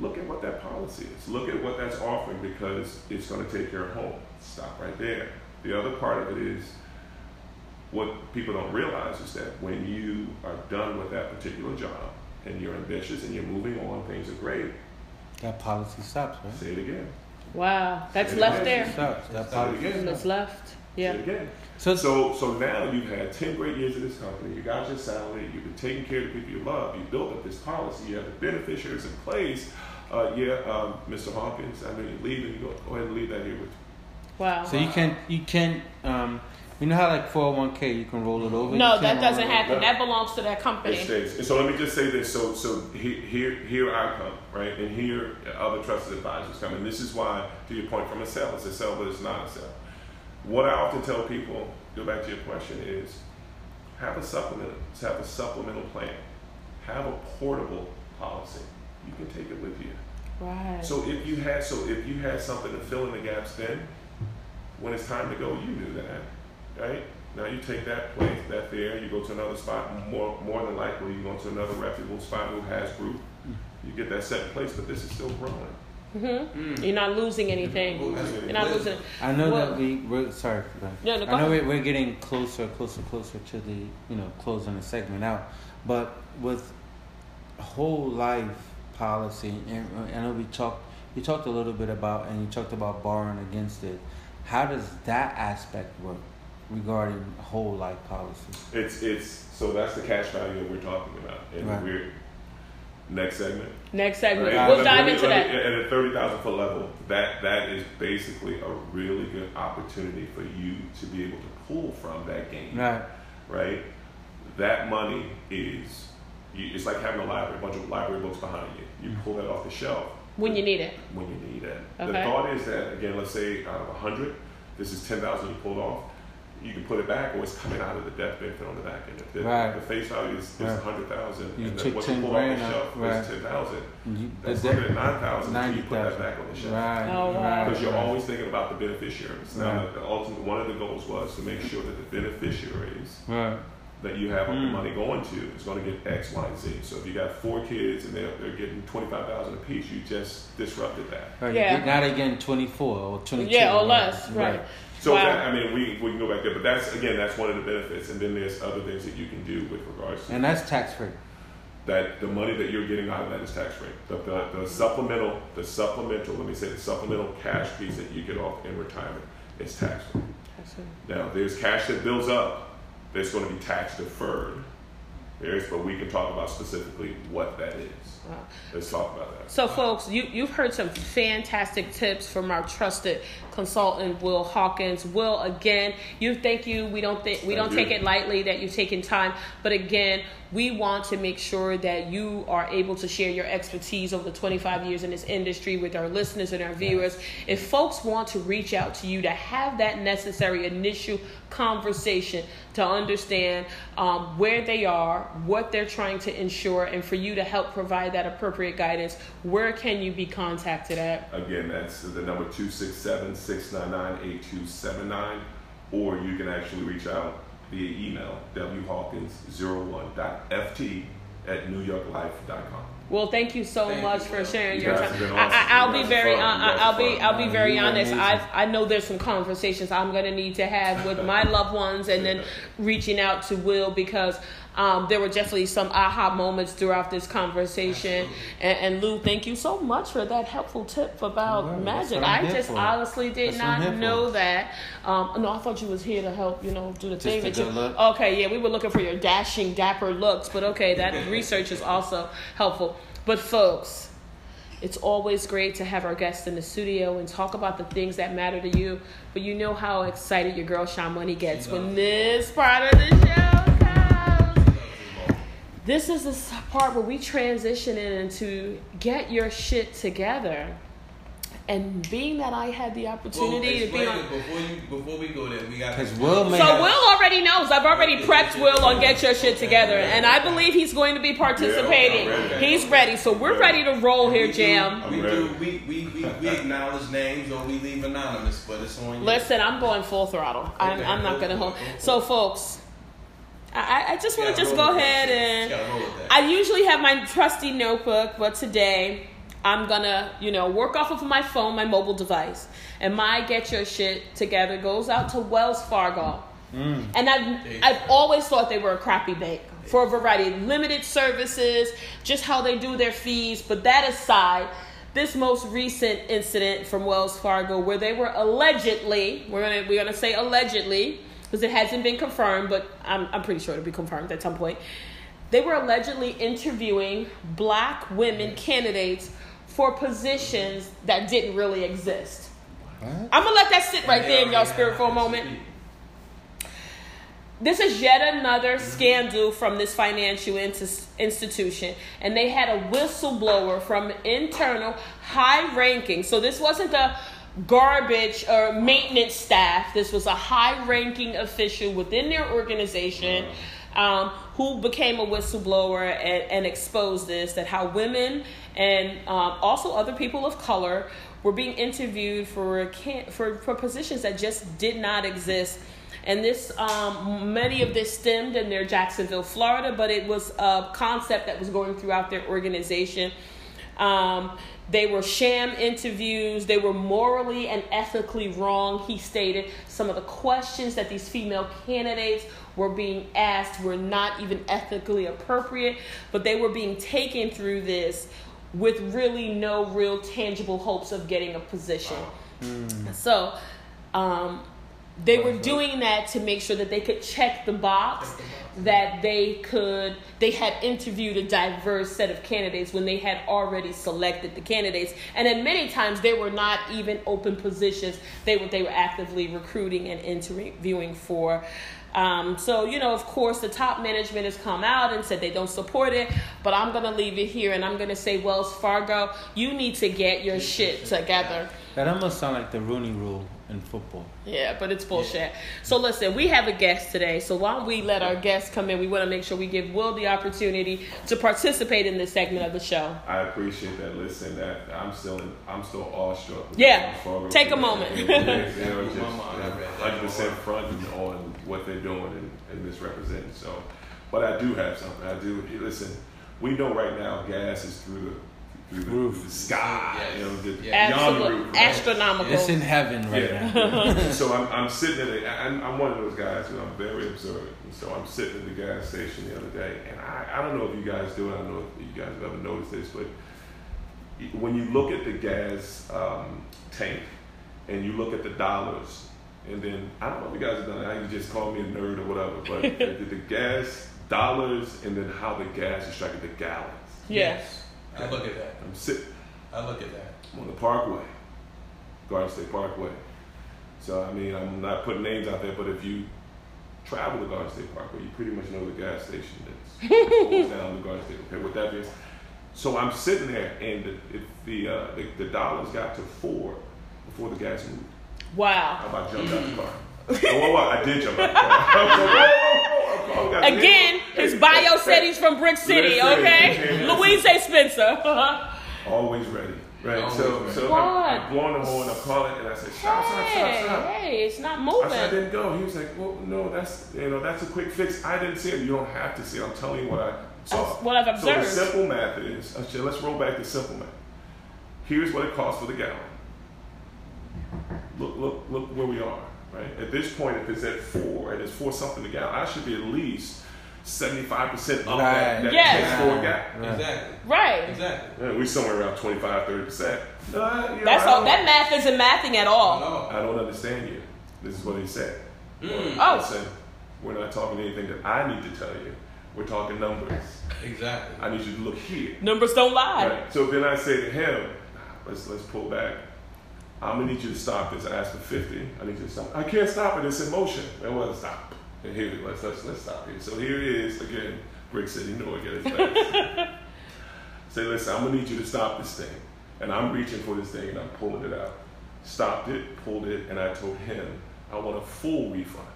Speaker 4: look at what that policy is. Look at what that's offering because it's going to take care of home. Stop right there. The other part of it is what people don't realize is that when you are done with that particular job and you're ambitious and you're moving on, things are great.
Speaker 3: That policy stops, right?
Speaker 4: Say it again.
Speaker 2: Wow. That's
Speaker 4: Say it
Speaker 2: left there.
Speaker 3: Stops. That
Speaker 4: Say it again.
Speaker 2: That's left. Yeah.
Speaker 4: again.
Speaker 3: So,
Speaker 4: So, so now you've had 10 great years of this company. You got your salary. You've been taking care of the people you love. You built up this policy. You have the beneficiaries in place. Uh, yeah, um, Mr. Hawkins, I know you're leaving. You go, go ahead and leave that here with you.
Speaker 2: Wow.
Speaker 3: so you can you can um, you know how like 401k you can roll it over.
Speaker 2: no, that doesn't
Speaker 3: roll it over?
Speaker 2: happen. That belongs to that company.
Speaker 4: It
Speaker 2: company.
Speaker 4: stays. And so let me just say this. So, so he- here, here I come, right? And here other trusted advisors come. And this is why, to your point, from a sale, it's a sale, but it's not a sale. What I often tell people, go back to your question, is have a supplement, have a supplemental plan, have a portable policy. You can take it with you.
Speaker 2: Right.
Speaker 4: So if you had, so if you had something to fill in the gaps, then when it's time to go, you knew that, right? Now you take that place, that there, you go to another spot. More, more than likely, you go to another reputable spot who has group. You get that set in place, but this is still growing.
Speaker 2: hmm You're not losing anything. You're not losing.
Speaker 3: I know
Speaker 2: Well-
Speaker 3: that we we're sorry for that.
Speaker 2: No, no,
Speaker 3: I know we're, we're getting closer, closer, closer to the you know closing the segment out, but with whole life policy, and I know we talked you talked a little bit about and you talked about borrowing against it. How does that aspect work regarding whole life policy?
Speaker 4: It's, it's, so that's the cash value that we're talking about. And
Speaker 3: Right.
Speaker 4: we're, next segment.
Speaker 2: Next segment.
Speaker 4: Right?
Speaker 2: We'll dive
Speaker 4: me-
Speaker 2: into
Speaker 4: me-
Speaker 2: that.
Speaker 4: At a thirty thousand foot level, that that is basically a really good opportunity for you to be able to pull from that game.
Speaker 3: Right.
Speaker 4: Right. That money is, it's like having a library, a bunch of library books behind you. You pull that off the shelf
Speaker 2: When you need it.
Speaker 4: when you need it. The thought is that again, let's say out of a hundred, this is ten thousand you pulled off. You can put it back, or it's coming out of the death benefit on the back end. If the,
Speaker 3: Right.
Speaker 4: the face value is, is
Speaker 3: Right.
Speaker 4: hundred thousand,
Speaker 3: You
Speaker 4: and then
Speaker 3: took
Speaker 4: what you pull off the
Speaker 3: grand out,
Speaker 4: shelf
Speaker 3: right.
Speaker 4: is ten thousand. That's
Speaker 3: the-
Speaker 4: looking at nine thousand until you put that back on the shelf.
Speaker 3: Right.
Speaker 2: Oh, wow.
Speaker 3: right,
Speaker 4: Because you're always thinking about the beneficiaries. Now,
Speaker 3: Right.
Speaker 4: the, the ultimate one of the goals was to make sure that the beneficiaries
Speaker 3: right.
Speaker 4: that you have the
Speaker 3: Mm.
Speaker 4: money going to is going to get X, Y, and Z. So if you got four kids and they're, they're getting twenty five thousand apiece, you just disrupted that.
Speaker 3: Right.
Speaker 2: Yeah.
Speaker 3: Now they're getting 24 or 22.
Speaker 2: Yeah, or
Speaker 3: right.
Speaker 2: less. Right.
Speaker 4: So
Speaker 2: Wow.
Speaker 4: that, I mean, we, we can go back there, but that's again, that's one of the benefits. And then there's other things that you can do with regards to
Speaker 3: And that's tax free.
Speaker 4: that. The money that you're getting out of that is tax free. The, the, the supplemental, the supplemental, let me say, the supplemental cash piece that you get off in retirement is tax free. Now, there's cash that builds up that's going to be tax deferred. There's, but we can talk about specifically what that is.
Speaker 2: Wow.
Speaker 4: Let's talk about that.
Speaker 2: So, folks, you, you've heard some fantastic tips from our trusted consultant Will Hawkins. Will, again, you thank you. We don't think we don't
Speaker 4: Thank
Speaker 2: take
Speaker 4: you.
Speaker 2: it lightly that you've taken time, but again, we want to make sure that you are able to share your expertise over the 25 years in this industry with our listeners and our viewers. If folks want to reach out to you to have that necessary initial conversation to understand um, where they are, what they're trying to ensure, and for you to help provide that appropriate guidance, where can you be contacted at?
Speaker 4: Again, that's the number 267 699 8279, or you can actually reach out via email whawkins01.ft at newyorklife.com.
Speaker 2: Well, thank you so
Speaker 1: Thank
Speaker 2: much
Speaker 1: you,
Speaker 2: for sharing
Speaker 4: You
Speaker 2: your
Speaker 4: guys
Speaker 2: time. I,
Speaker 4: awesome.
Speaker 2: I, I'll be very, uh, I'll
Speaker 4: are
Speaker 2: be. I'll be very
Speaker 3: you
Speaker 2: honest. I've, I know there's some conversations I'm gonna need to have with my loved ones, and then reaching out to Will because um, there were definitely some aha moments throughout this conversation. And, and Lou, thank you so much for that helpful tip about.
Speaker 3: That's
Speaker 2: magic. I just honestly did
Speaker 3: That's
Speaker 2: not know that. Um, no, I thought you was here to help, you know, do the thing that you.
Speaker 3: look.
Speaker 2: Okay, yeah, we were looking for your dashing, dapper looks, but okay, that research is also helpful. But folks, it's always great to have our guests in the studio and talk about the things that matter to you. But you know how excited your girl Sean Money gets when this part of the show. This is the part where we transition into get your shit together. And being that I had the
Speaker 1: Well,
Speaker 2: opportunity to be
Speaker 1: explain
Speaker 2: on.
Speaker 1: it before you before we go there. We got
Speaker 3: Because Will
Speaker 2: So
Speaker 3: have,
Speaker 2: Will already knows. I've already prepped Will on Get Your Shit Together, and I believe he's going to be participating.
Speaker 4: Yeah, I'm ready.
Speaker 2: He's ready, so we're ready to roll here,
Speaker 1: We do-
Speaker 2: Jam.
Speaker 1: We do. We, we, we, we acknowledge names or we leave anonymous, but it's on you.
Speaker 2: Listen, I'm going full throttle. I'm,
Speaker 1: Okay,
Speaker 2: I'm not going to hold.
Speaker 1: it, go for
Speaker 2: So, folks, I, I just want to just go ahead and.
Speaker 1: Gotta roll with that.
Speaker 2: I usually have my trusty notebook, but today I'm gonna, you know, work off of my phone, my mobile device, and my get your shit together goes out to Wells Fargo. Mm. And I've I've always thought they were a crappy bank for a variety of limited services, just how they do their fees. But that aside, this most recent incident from Wells Fargo, where they were allegedly, we're gonna we're gonna say allegedly, because it hasn't been confirmed, but I'm I'm pretty sure it'll be confirmed at some point. They were allegedly interviewing black women candidates for positions that didn't really exist.
Speaker 3: What?
Speaker 2: I'm gonna let that sit right
Speaker 1: And
Speaker 2: there in y'all
Speaker 1: already
Speaker 2: spirit for a moment. This is yet another scandal from this financial ins- institution, and they had a whistleblower from internal high ranking. So this wasn't a garbage or maintenance staff. This was a high ranking official within their organization um, who became a whistleblower and, and exposed this that how women and um, also other people of color were being interviewed for, can- for, for positions that just did not exist. And this um, many of this stemmed in their jacksonville florida but it was a concept that was going throughout their organization um, they were sham interviews. They were morally and ethically wrong. He stated some of the questions that these female candidates were being asked were not even ethically appropriate but they were being taken through this with really no real tangible hopes of getting a position. So um, they were doing that to make sure that they could check the box that they could they had interviewed a diverse set of candidates when they had already selected the candidates. And then many times they were not even open positions. They were they were actively recruiting and interviewing for um, so you know of course the top management has come out and said they don't support it but i'm going to leave it here and i'm going to say wells fargo you need to get your shit together.
Speaker 3: That almost sounds like the Rooney Rule in football.
Speaker 2: yeah, but it's bullshit. So listen, we have a guest today. So why don't we let our guest come in? We want to make sure we give Will the opportunity to participate in this segment of the show.
Speaker 4: I appreciate that. Listen, that I'm still I'm still awestruck. with
Speaker 2: Yeah. Take a moment.
Speaker 4: You know, they- they just
Speaker 1: mom, I read
Speaker 4: 100 percent fronting on what they're doing and, and misrepresenting. So, but I do have something. I do. Listen, we know right now gas is through the through the,
Speaker 3: Roof.
Speaker 4: the sky.
Speaker 1: Yes.
Speaker 4: You know, the,
Speaker 1: Yes.
Speaker 4: the
Speaker 2: Absolute,
Speaker 4: roof. right?
Speaker 2: astronomical.
Speaker 3: It's in heaven right
Speaker 4: yeah.
Speaker 3: now.
Speaker 4: so I'm, I'm sitting at a, I'm, I'm one of those guys who I'm very observant. And so I'm sitting at the gas station the other day, and I, I don't know if you guys do it. I don't know if you guys have ever noticed this, but when you look at the gas um, tank and you look at the dollars, and then I don't know if you guys have done it. I can just call me a nerd or whatever, but the, the gas dollars and then how the gas is striking the gallons.
Speaker 2: yes.
Speaker 1: I look at that.
Speaker 4: I'm sitting.
Speaker 1: I look at that.
Speaker 4: I'm on the Parkway, Garden State Parkway. So I mean, I'm not putting names out there, but if you travel to Garden State Parkway, you pretty much know the gas station that's down to Garden State. Okay, with that being, so I'm sitting there, and the, if the, uh, the the dollars got to four before the gas moved.
Speaker 2: Wow.
Speaker 4: I about jumped out the car. oh, whoa, whoa, I did jump out the car.
Speaker 2: Again, his bio said he's from Brick City, okay? Louise A. Spencer.
Speaker 4: Always ready. Right.
Speaker 1: Always
Speaker 4: so
Speaker 1: ready.
Speaker 4: so I'm, I'm blowing the horn, I'm calling, and I said, stop, stop, stop,
Speaker 2: hey,
Speaker 4: stop.
Speaker 2: hey, it's not moving.
Speaker 4: I said I didn't go. He was like, well, no, that's you know that's a quick fix. I didn't see it. You don't have to see it. I'm telling you what I saw.
Speaker 2: That's what I've observed.
Speaker 4: So the simple math is, I said, let's roll back to simple math. Here's what it costs for the gallon. Look, look, look where we are. Right at this point, if it's at four and it's four something a gallon, I should be at least seventy-five percent up that,
Speaker 3: Right.
Speaker 4: that
Speaker 2: Yes.
Speaker 4: takes for a gallon.
Speaker 3: Right.
Speaker 1: Exactly.
Speaker 2: Right.
Speaker 1: Exactly.
Speaker 4: Yeah, we somewhere around 25, 30 percent. No, you know,
Speaker 2: That's all. That math isn't mathing at all.
Speaker 1: No.
Speaker 4: I don't understand you. This is what he said.
Speaker 1: Mm.
Speaker 2: Oh.
Speaker 4: Listen, we're not talking anything that I need to tell you. We're talking numbers.
Speaker 1: Exactly.
Speaker 4: I need you to look here.
Speaker 2: Numbers don't lie.
Speaker 4: Right? So then I say to him, let's let's pull back. I'm gonna need you to stop this. I asked for 50. I need you to stop. I can't stop it. It's in motion. It wasn't stop. And here, let's let's let's stop here. So here it is again. Brick City, Newark at its best. Say, listen, I'm gonna need you to stop this thing. And I'm reaching for this thing and I'm pulling it out. Stopped it, pulled it, and I told him I want a full refund.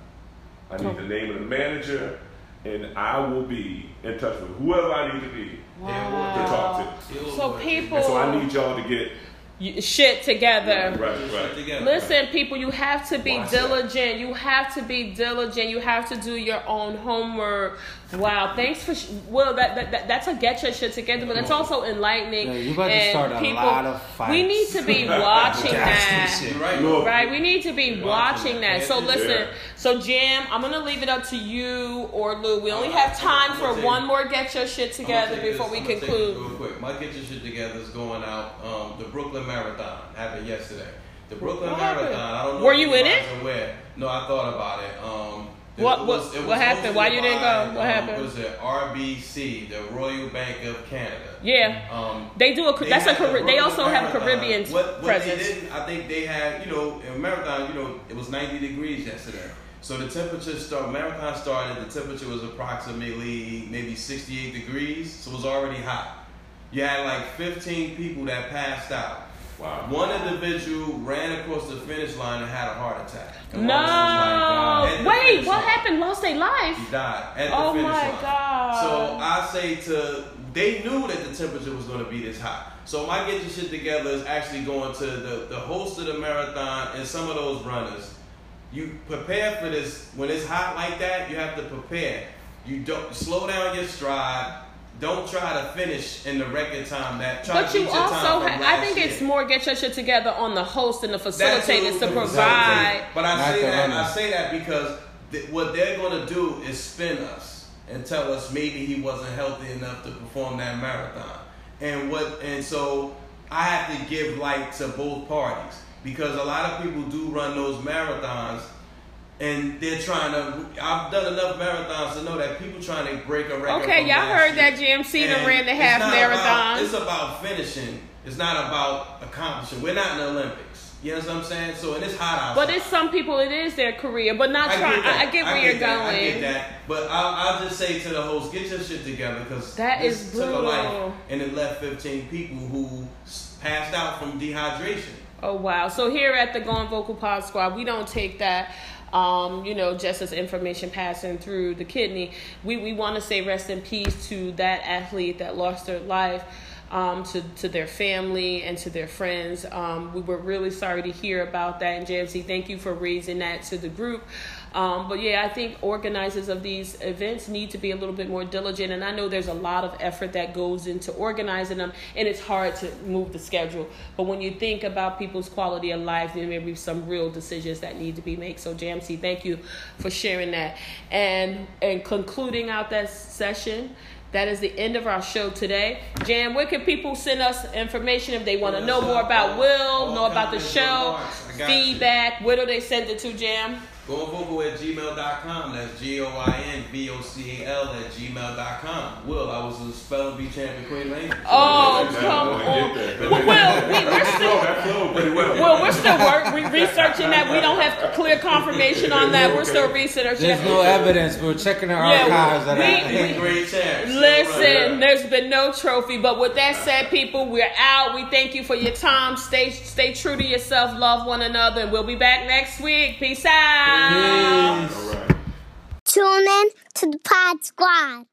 Speaker 4: I need the oh. name of the manager, and I will be in touch with whoever I need to be
Speaker 1: Yeah,
Speaker 4: to talk to.
Speaker 2: So people-
Speaker 4: And so I need y'all to get
Speaker 2: You- Shit together.
Speaker 4: right,
Speaker 1: Just
Speaker 4: right.
Speaker 2: Listen, people, you have to be
Speaker 4: Watch that.
Speaker 2: diligent. You have to be diligent. You have to do your own homework. Wow, thanks for sh- well. That, that, that that's a get your shit together, but it's also enlightening.
Speaker 3: Yeah, you about to
Speaker 2: and
Speaker 3: start a
Speaker 2: people,
Speaker 3: lot of fights.
Speaker 2: We need to be watching that.
Speaker 1: Right.
Speaker 2: Right, we need to be
Speaker 1: Watching
Speaker 2: watching
Speaker 1: that.
Speaker 2: that. So
Speaker 1: Yeah.
Speaker 2: listen, so Jim, I'm gonna leave it up to you or Lou. We only
Speaker 1: Uh,
Speaker 2: have time for
Speaker 1: take-
Speaker 2: one more get your shit together before
Speaker 1: this-
Speaker 2: we
Speaker 1: I'm gonna take
Speaker 2: conclude.
Speaker 1: Real quick, my get your shit together is going out. Um, the Brooklyn Marathon happened yesterday. The Brooklyn
Speaker 2: What
Speaker 1: Marathon.
Speaker 2: happened?
Speaker 1: I don't know.
Speaker 2: Were you in it?
Speaker 1: Aware. No, I thought about it. Um, it
Speaker 2: What-
Speaker 1: was-
Speaker 2: what-
Speaker 1: it was
Speaker 2: what happened? Why you didn't go? What
Speaker 1: um,
Speaker 2: happened?
Speaker 1: Was it? RBC, the Royal Bank of Canada.
Speaker 2: Yeah,
Speaker 1: Um,
Speaker 2: they do a.
Speaker 1: They
Speaker 2: That's a. They also have a Caribbean
Speaker 1: what, what They didn't, I think they had, you know, in marathon, you know, it was 90 degrees yesterday. So the temperature start marathon started. The temperature was approximately maybe 68 degrees, so it was already hot. You had like 15 people that passed out.
Speaker 4: Wow.
Speaker 1: One individual ran across the finish line and had a heart attack. And
Speaker 2: No,
Speaker 1: like,
Speaker 2: wait, what
Speaker 1: line.
Speaker 2: happened? Lost their life.
Speaker 1: He died at the
Speaker 2: Oh
Speaker 1: finish
Speaker 2: my. God.
Speaker 1: So I say to they knew that the temperature was going to be this hot. So my get your shit together is actually going to the the host of the marathon and some of those runners. You prepare for this when it's hot like that. You have to prepare. You don't slow down your stride. Don't try to finish in the record time that. Try
Speaker 2: But
Speaker 1: to
Speaker 2: you also, ha- I
Speaker 1: last
Speaker 2: think it's more get your shit together on the host and the facilitators to provide.
Speaker 1: But I
Speaker 3: Not
Speaker 1: say
Speaker 3: the
Speaker 1: that I say that because th- what they're going to do is spin us and tell us maybe he wasn't healthy enough to perform that marathon. And what and so I have to give light to both parties because a lot of people do run those marathons and they're trying to I've done enough marathons to know that people trying to break a record.
Speaker 2: Okay, y'all heard
Speaker 1: year.
Speaker 2: that JMC
Speaker 1: And
Speaker 2: ran the half marathon.
Speaker 1: About, it's about finishing. It's not about accomplishing. We're not in the Olympics. You know what I'm saying? So and it's hot outside.
Speaker 2: But it's some people, it is their career, but not
Speaker 1: I
Speaker 2: trying.
Speaker 1: get that.
Speaker 2: I, I get where you're
Speaker 1: that.
Speaker 2: going.
Speaker 1: I get that. But I'll, I'll just say to the host, get your shit together because
Speaker 2: That is
Speaker 1: took a
Speaker 2: brutal.
Speaker 1: life and it left 15 people who passed out from dehydration.
Speaker 2: Oh wow! So here at the Going Vocal Pod Squad, we don't take that. Um, you know, just as information passing through the kidney, we, we want to say rest in peace to that athlete that lost their life, um, to, to their family and to their friends. Um, we were really sorry to hear about that. And JMC, thank you for raising that to the group. Um, but yeah, I think organizers of these events need to be a little bit more diligent. And I know there's a lot of effort that goes into organizing them, and it's hard to move the schedule. But when you think about people's quality of life, there may be some real decisions that need to be made. So, JMC, thank you for sharing that. And and concluding out that session. That is the end of our show today. Jam, where can people send us information if they want to know more about Will, know about the show, feedback? Where do they send it to, Jam?
Speaker 1: Goinvocal at gmail.com. That's G O I N V O C A L at gmail.com. Will, I was a spelling bee champion Queen Lane.
Speaker 2: Oh,
Speaker 4: uh,
Speaker 2: come on.
Speaker 4: get that.
Speaker 2: Well, we, we're still
Speaker 4: flowed, that flowed pretty well.
Speaker 2: well, we're still work, we, researching that. We don't have clear confirmation on that. We're still researching.
Speaker 3: There's no evidence. We're checking the
Speaker 2: Yeah,
Speaker 3: archives. that
Speaker 2: we-
Speaker 3: I-
Speaker 1: We great champs.
Speaker 2: Listen, there's been no trophy, but with that said, people, we're out. We thank you for your time. Stay stay true to yourself, love one another, and we'll be back next week. Peace out.
Speaker 3: Peace.
Speaker 5: Tune in to the Pod Squad.